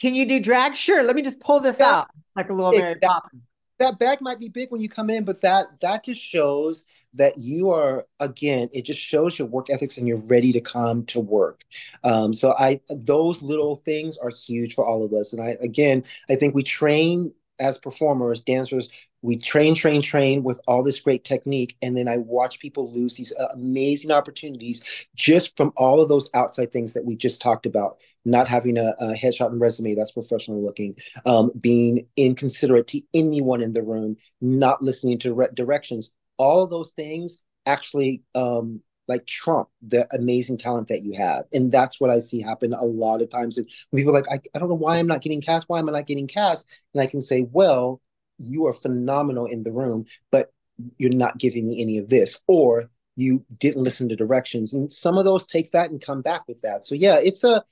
Can you do drag? Sure. Let me just pull this yeah. out like a little Mary Poppins. That bag might be big when you come in, but that that just shows that you are again. It just shows your work ethics and you're ready to come to work. Um, so I those little things are huge for all of us. And I again, I think we train as performers, dancers, we train, train, train with all this great technique. And then I watch people lose these uh, amazing opportunities just from all of those outside things that we just talked about. Not having a, a headshot and resume that's professional looking, um, being inconsiderate to anyone in the room, not listening to re- directions. All of those things actually um, like trump the amazing talent that you have. And that's what i see happen a lot of times. When people like I, I don't know why i'm not getting cast why am i not getting cast? And i can say well you are phenomenal in the room but you're not giving me any of this or you didn't listen to directions. And some of those take that and come back with that. So yeah it's a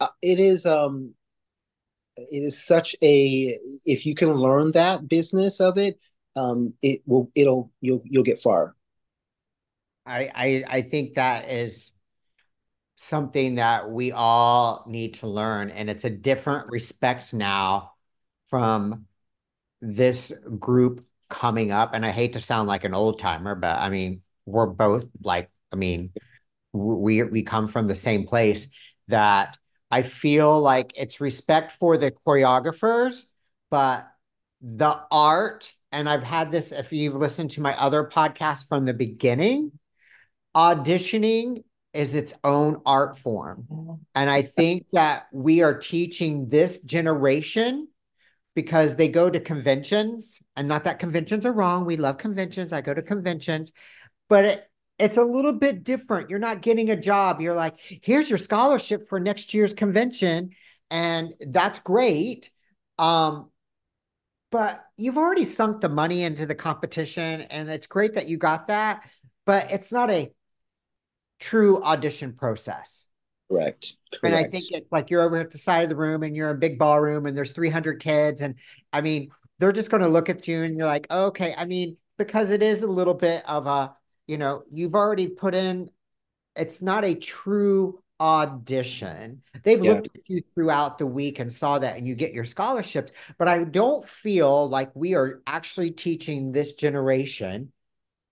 uh, it is um it is such a if you can learn that business of it um it will it'll you'll you'll get far I, I I think that is something that we all need to learn, and it's a different respect now from this group coming up. And I hate to sound like an old timer, but I mean, we're both like, I mean, we we come from the same place that I feel like it's respect for the choreographers, but the art, and I've had this if you've listened to my other podcast from the beginning, auditioning is its own art form. And I think that we are teaching this generation because they go to conventions and not that conventions are wrong. We love conventions. I go to conventions, but it, it's a little bit different. You're not getting a job. You're like, here's your scholarship for next year's convention. And that's great. Um, but you've already sunk the money into the competition and it's great that you got that, but it's not a true audition process. Correct. Correct. And I think it's like you're over at the side of the room and you're in a big ballroom and there's 300 kids. And I mean, they're just going to look at you and you're like, okay, I mean, because it is a little bit of a, you know, you've already put in, it's not a true audition. They've Yeah. looked at you throughout the week and saw that, and you get your scholarships. But I don't feel like we are actually teaching this generation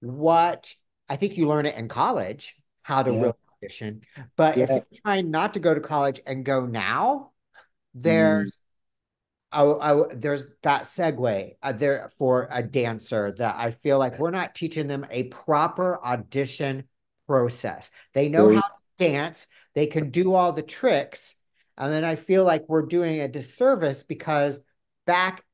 what I think you learn it in college, how to Yeah. really audition. But if you're trying not to go to college and go now, Mm. there's oh, oh there's that segue uh, there for a dancer that I feel like we're not teaching them a proper audition process. They know how to dance, they can do all the tricks, and then I feel like we're doing a disservice because back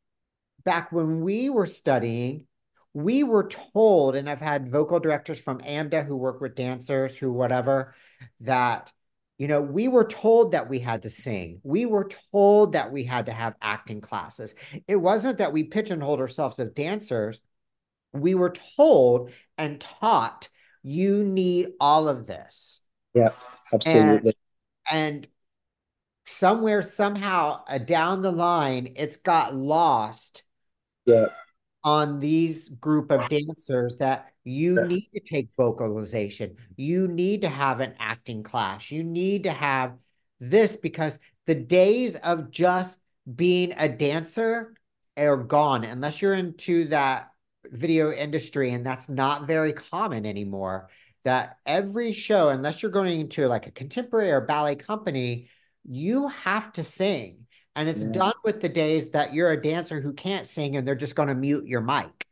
back when we were studying, we were told, and I've had vocal directors from AMDA who work with dancers, who whatever, that, you know, we were told that we had to sing. We were told that we had to have acting classes. It wasn't that we pigeonholed ourselves as dancers. We were told and taught you need all of this. Yeah, absolutely. And somewhere, somehow, uh, down the line, it's got lost yeah, on these group of dancers that you Yes. need to take vocalization. You need to have an acting class. You need to have this because the days of just being a dancer are gone unless you're into that video industry and that's not very common anymore that every show unless you're going into like a contemporary or ballet company you have to sing and it's Yeah. done with the days that you're a dancer who can't sing and they're just going to mute your mic.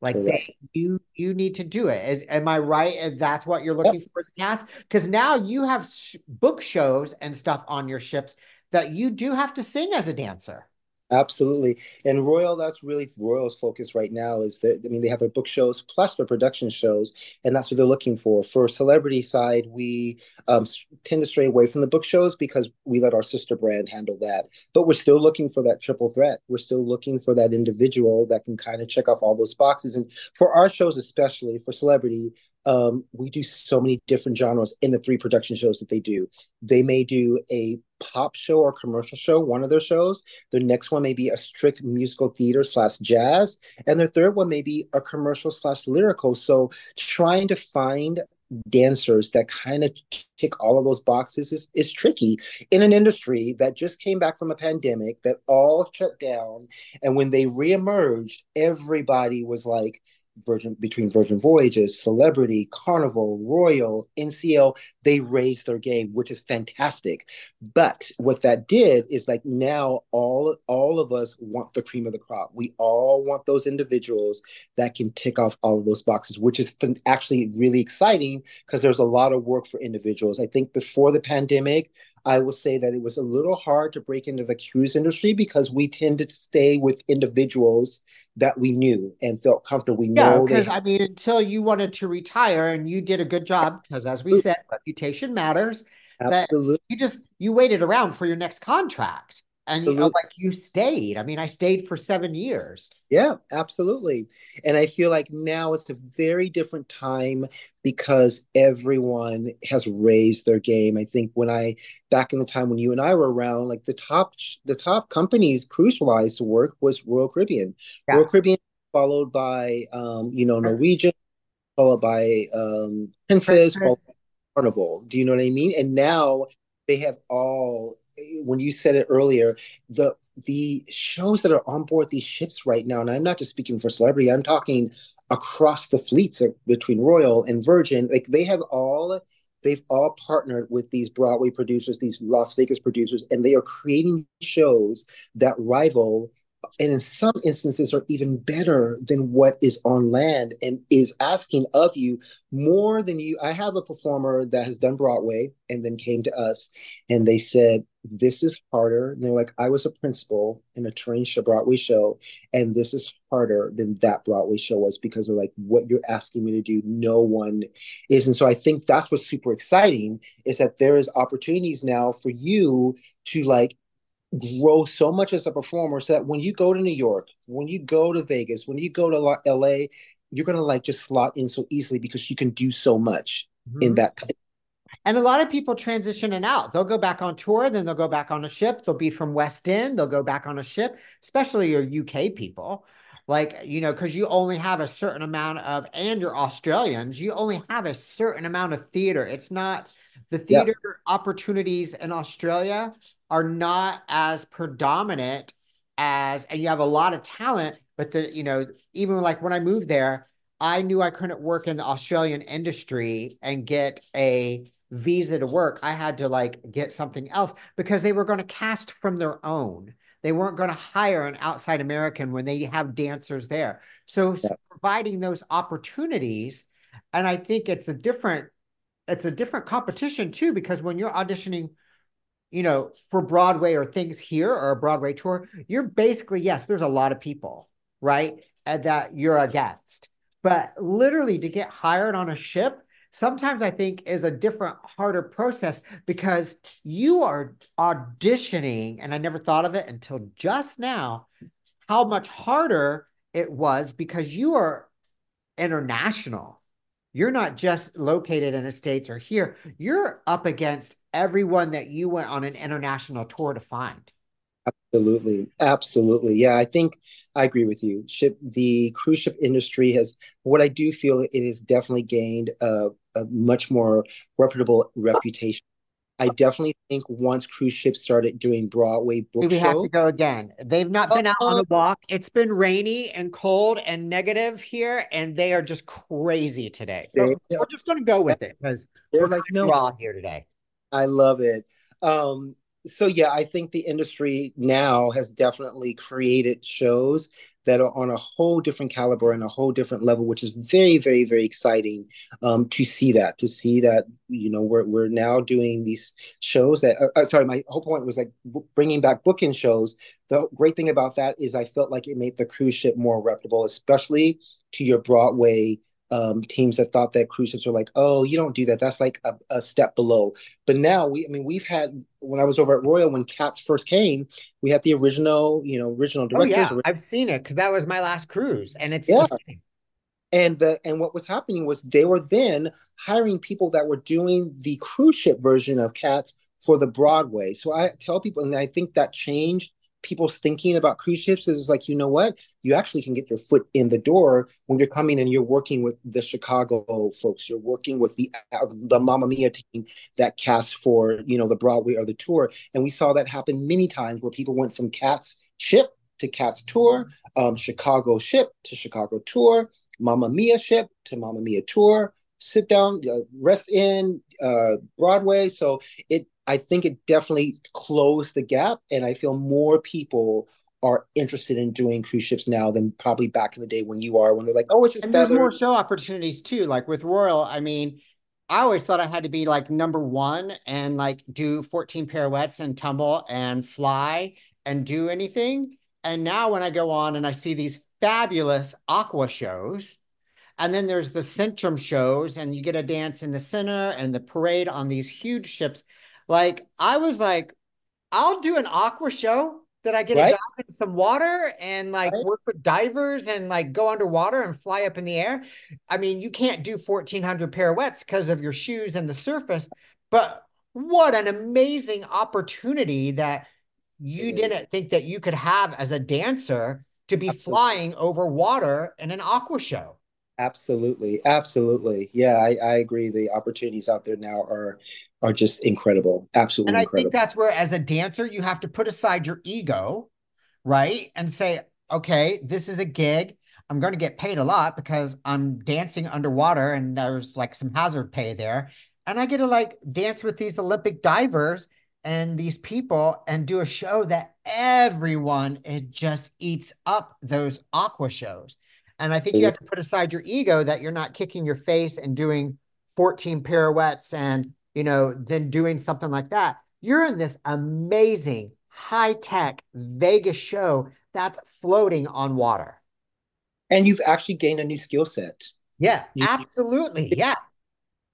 Like Correct. they, you, you need to do it. Is, am I right? And that's what you're looking for as a task? Because now you have sh- book shows and stuff on your ships that you do have to sing as a dancer. Absolutely. And Royal, that's really Royal's focus right now is that, I mean, they have their book shows plus their production shows, and that's what they're looking for. For celebrity side, we um, tend to stray away from the book shows because we let our sister brand handle that. But we're still looking for that triple threat. We're still looking for that individual that can kind of check off all those boxes. And for our shows, especially for celebrity, um, we do so many different genres in the three production shows that they do. They may do a pop show or commercial show, one of their shows. The next one may be a strict musical theater slash jazz, and the third one may be a commercial slash lyrical. So trying to find dancers that kind of tick all of those boxes is, is tricky in an industry that just came back from a pandemic that all shut down. And when they reemerged, everybody was like, Virgin between Virgin Voyages, Celebrity, Carnival, Royal, NCL, they raised their game, which is fantastic. But what that did is like now all all of us want the cream of the crop. We all want those individuals that can tick off all of those boxes, which is actually really exciting because there's a lot of work for individuals. I think before the pandemic, I will say that it was a little hard to break into the cruise industry because we tended to stay with individuals that we knew and felt comfortable. We Yeah, know because I mean, until you wanted to retire and you did a good job, because as we said, reputation matters. That absolutely you just you waited around for your next contract, and you know, like you stayed. I mean, I stayed for seven years. Yeah, absolutely. And I feel like now it's a very different time because everyone has raised their game. I think when I back in the time when you and I were around, like the top the top companies wise to work was Royal Caribbean. Yeah. Royal Caribbean followed by um, you know, Norwegian, followed by um Princess, Princess. followed by Carnival. Do you know what I mean? And now they have all when you said it earlier, the the shows that are on board these ships right now, and I'm not just speaking for celebrity, I'm talking across the fleets between Royal and Virgin, like they have all they've all partnered with these Broadway producers, these Las Vegas producers, and they are creating shows that rival and in some instances are even better than what is on land and is asking of you more than you. I have a performer that has done Broadway and then came to us and they said, This is harder. And they're like, I was a principal in a show, Broadway show, and this is harder than that Broadway show was because they're like, What you're asking me to do, no one is. And so I think that's what's super exciting is that there is opportunities now for you to like grow so much as a performer so that when you go to New York, when you go to Vegas, when you go to LA, you're gonna like just slot in so easily because you can do so much in Mhm. that. And a lot of people transition and out. They'll go back on tour, then they'll go back on a ship. They'll be from West End. They'll go back on a ship, especially your UK people. like you know because you only have a certain amount of and you're australians you only have a certain amount of theater it's not the theater yep. opportunities in australia are not as predominant as and you have a lot of talent but the you know even like when i moved there i knew i couldn't work in the australian industry and get a visa to work i had to like get something else because they were going to cast from their own they weren't going to hire an outside American when they have dancers there. So yeah. providing those opportunities, and I think it's a different, it's a different competition too, because when you're auditioning, you know, for Broadway or things here or a Broadway tour, you're basically, yes, there's a lot of people, right? And that you're against. But literally to get hired on a ship, sometimes I think is a different, harder process because you are auditioning, and I never thought of it until just now, how much harder it was because you are international. You're not just located in the States or here, you're up against everyone that you went on an international tour to find. Absolutely. Absolutely. Yeah, I think I agree with you. Ship the cruise ship industry has what I do feel it has definitely gained a, a much more reputable reputation. I definitely think once cruise ships started doing Broadway book we show, have to go again. They've not been out on a walk. It's been rainy and cold and negative here, and they are just crazy today. They, we're just going to go with it because we're like no raw here today. I love it. Um, so yeah, I think the industry now has definitely created shows that are on a whole different caliber and a whole different level, which is very, very, very exciting um, to see that. To see that, you know, we're we're now doing these shows that. Uh, uh sorry, my whole point was like bringing back booking shows. The great thing about that is I felt like it made the cruise ship more reputable, especially to your Broadway um, teams that thought that cruise ships were like, oh, you don't do that. That's like a, a, step below. But now we, I mean, we've had when I was over at Royal when Cats first came, we had the original, you know, original directors. Oh, yeah, I've seen it because that was my last cruise, and it's yeah. And the and what was happening was they were then hiring people that were doing the cruise ship version of Cats for the Broadway. So I tell people, and I think that changed people's thinking about cruise ships is like, you know what? You actually can get your foot in the door when you're coming and you're working with the Chicago folks. You're working with the uh, the Mamma Mia team that cast for you know the Broadway or the tour, and we saw that happen many times where people went from Cats ship to Cats tour, um, Chicago ship to Chicago tour, Mamma Mia ship to Mamma Mia tour. Sit down, uh, rest in uh, Broadway. So it I think it definitely closed the gap, and I feel more people are interested in doing cruise ships now than probably back in the day when you are when they're like, oh, it's just and there's more show opportunities too. Like with Royal, I mean, I always thought I had to be like number one and like do 14 pirouettes and tumble and fly and do anything. And now when I go on and I see these fabulous aqua shows, and then there's the Centrum shows, and you get a dance in the center and the parade on these huge ships. Like I was like, I'll do an aqua show that I get right? a dive in some water and like right. work with divers and like go underwater and fly up in the air. I mean, you can't do 1400 pirouettes because of your shoes and the surface, but what an amazing opportunity that you didn't think that you could have as a dancer to be flying over water in an aqua show. Absolutely, absolutely. Yeah, I, I agree. The opportunities out there now are are just incredible. Absolutely and I incredible. think that's where, as a dancer, you have to put aside your ego, right, and say, okay, this is a gig. I'm going to get paid a lot because I'm dancing underwater, and there's like some hazard pay there, and I get to like dance with these Olympic divers and these people and do a show that everyone it just eats up those aqua shows and I think you have to put aside your ego that you're not kicking your face and doing 14 pirouettes and, you know, then doing something like that. You're in this amazing high tech Vegas show that's floating on water. And you've actually gained a new skill set. Yeah, you, absolutely. Yeah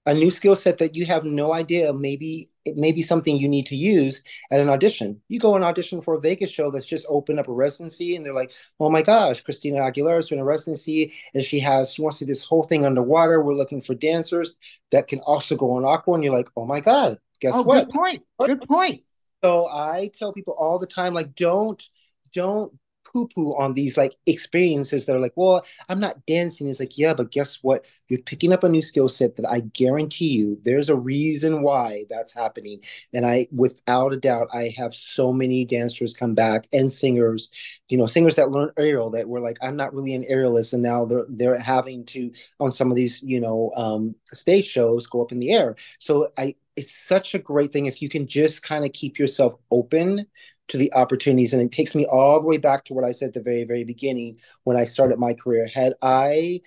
a new skill set that you have no idea maybe it may be something you need to use at an audition. You go and audition for a Vegas show that's just opened up a residency, and they're like, "Oh my gosh, Christina Aguilera is doing a residency, and she has she wants to do this whole thing underwater. We're looking for dancers that can also go on aqua." And you're like, "Oh my god, guess oh, what?" Good point. Good point. So I tell people all the time, like, don't don't poo poo on these like experiences that are like, well, I'm not dancing. It's like, yeah, but guess what? You're picking up a new skill set that I guarantee you there's a reason why that's happening. And I, without a doubt, I have so many dancers come back and singers, you know, singers that learn aerial that were like, I'm not really an aerialist. And now they're, they're having to, on some of these, you know, um, stage shows go up in the air. So I, it's such a great thing if you can just kind of keep yourself open to the opportunities. And it takes me all the way back to what I said at the very, very beginning when I started my career. Had I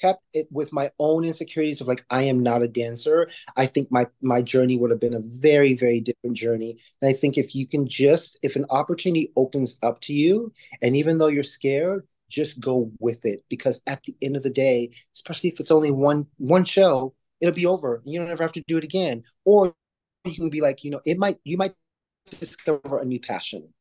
kept it with my own insecurities of like I am not a dancer, I think my my journey would have been a very very different journey. And I think if you can just if an opportunity opens up to you, and even though you're scared, just go with it because at the end of the day, especially if it's only one one show, it'll be over. You don't ever have to do it again. Or you can be like, you know, it might you might discover a new passion.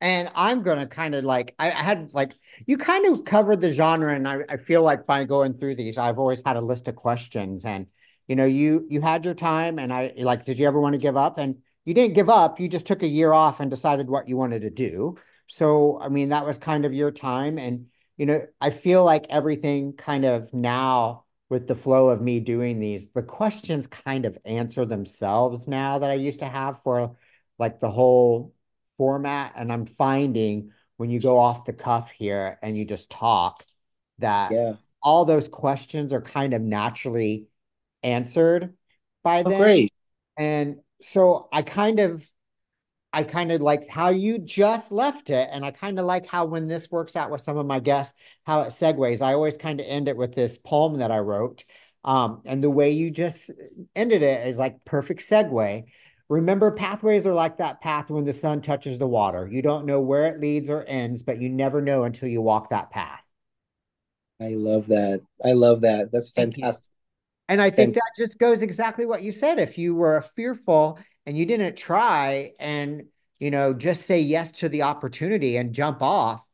And I'm gonna kind of like I, I, had like you kind of covered the genre, and I, I feel like by going through these, I've always had a list of questions, and you know, you you had your time, and I like, did you ever want to give up? And you didn't give up. You just took a year off and decided what you wanted to do. So I mean, that was kind of your time, and you know, I feel like everything kind of now with the flow of me doing these, the questions kind of answer themselves now that I used to have for like the whole format. And I'm finding when you go off the cuff here and you just talk that yeah. all those questions are kind of naturally answered by oh, them. Great. And so I kind of I kind of like how you just left it. And I kind of like how when this works out with some of my guests, how it segues. I always kind of end it with this poem that I wrote. Um, and the way you just ended it is like perfect segue. Remember, pathways are like that path when the sun touches the water. You don't know where it leads or ends, but you never know until you walk that path. I love that. I love that. That's fantastic. And I think that just goes exactly what you said. If you were fearful and you didn't try and you know just say yes to the opportunity and jump off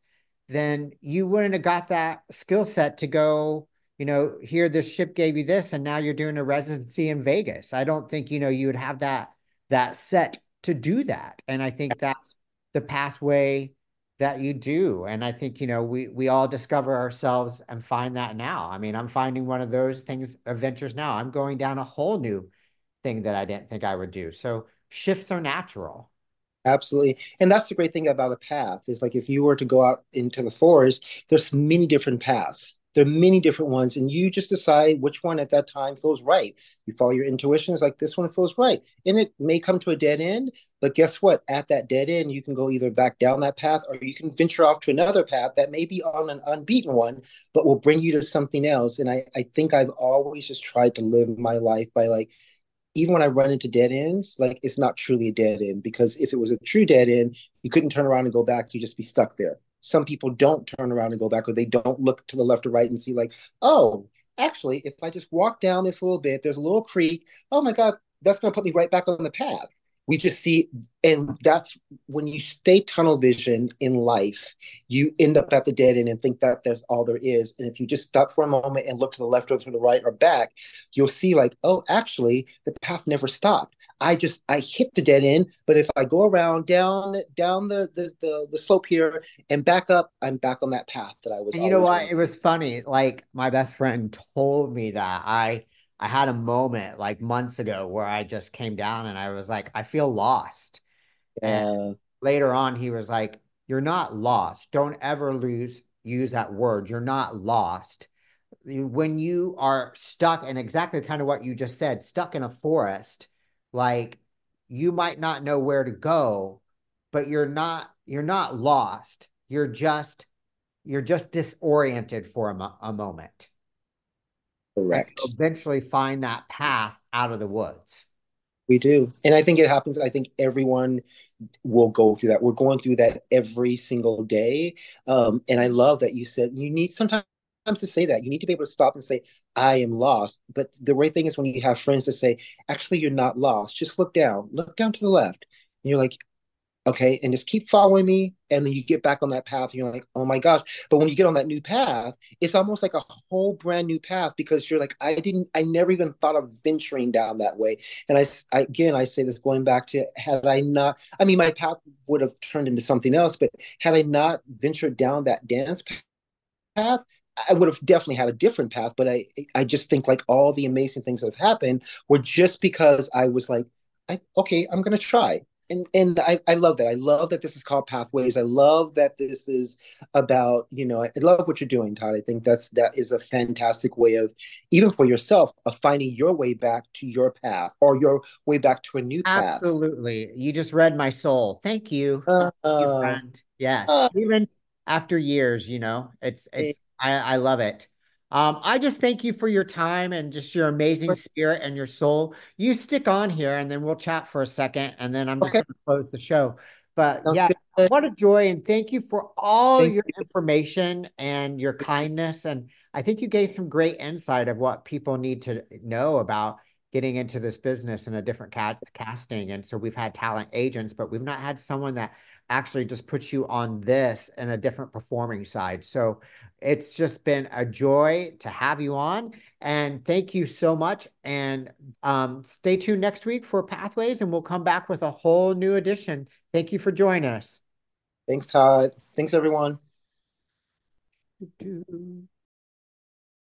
then you wouldn't have got that skill set to go you know here the ship gave you this and now you're doing a residency in vegas. I don't think you know you would have that that set to do that. And i think that's the pathway that you do. And i think you know we we all discover ourselves and find that now. I mean i'm finding one of those things adventures now. I'm going down a whole new thing that I didn't think I would do. So shifts are natural. Absolutely. And that's the great thing about a path is like if you were to go out into the forest, there's many different paths. There are many different ones, and you just decide which one at that time feels right. You follow your intuition, it's like this one feels right. And it may come to a dead end, but guess what? At that dead end, you can go either back down that path or you can venture off to another path that may be on an unbeaten one, but will bring you to something else. And I, I think I've always just tried to live my life by like, even when I run into dead ends, like it's not truly a dead end because if it was a true dead end, you couldn't turn around and go back. You'd just be stuck there. Some people don't turn around and go back, or they don't look to the left or right and see, like, oh, actually, if I just walk down this little bit, there's a little creek. Oh my God, that's going to put me right back on the path we just see and that's when you stay tunnel vision in life you end up at the dead end and think that that's all there is. And if you just stop for a moment and look to the left or to the right or back you'll see like oh actually the path never stopped. I just i hit the dead end but if i go around down down the the, the, the slope here and back up i'm back on that path that i was and you know what? on. it was funny. Like my best friend told me that. I I had a moment like months ago where I just came down and I was like, I feel lost. Yeah. And later on, he was like, You're not lost. Don't ever lose use that word. You're not lost. When you are stuck and exactly kind of what you just said, stuck in a forest, like you might not know where to go, but you're not you're not lost. You're just you're just disoriented for a, a moment. Correct. Eventually find that path out of the woods. We do. And I think it happens. I think everyone will go through that. We're going through that every single day. Um, and I love that you said you need sometimes to say that. You need to be able to stop and say, I am lost. But the great thing is when you have friends to say, actually, you're not lost. Just look down, look down to the left. And you're like, okay and just keep following me and then you get back on that path and you're like oh my gosh. But when you get on that new path it's almost like a whole brand new path because you're like i didn't i never even thought of venturing down that way. And i, I again i say this going back to had i not i mean my path would have turned into something else but had i not ventured down that dance path I would have definitely had a different path, but I I just think like all the amazing things that have happened were just because I was like, I, okay, I'm gonna try and and I, I love that. I love that this is called Pathways. I love that this is about, you know, I love what you're doing, Tod. I think that's that is a fantastic way of even for yourself of finding your way back to your path or your way back to a new path. Absolutely. You just read my soul. Thank you. Uh, you friend. Yes. Uh, even after years, you know, it's it's I, I love it. Um, I just thank you for your time and just your amazing spirit and your soul. You stick on here and then we'll chat for a second and then I'm just okay. going to close the show. But Sounds yeah, good. what a joy. And thank you for all thank your you. information and your kindness. And I think you gave some great insight of what people need to know about getting into this business in a different cat casting. And so we've had talent agents, but we've not had someone that actually just puts you on this and a different performing side. So it's just been a joy to have you on. And thank you so much. And um, stay tuned next week for Pathways, and we'll come back with a whole new edition. Thank you for joining us. Thanks, Tod. Thanks, everyone.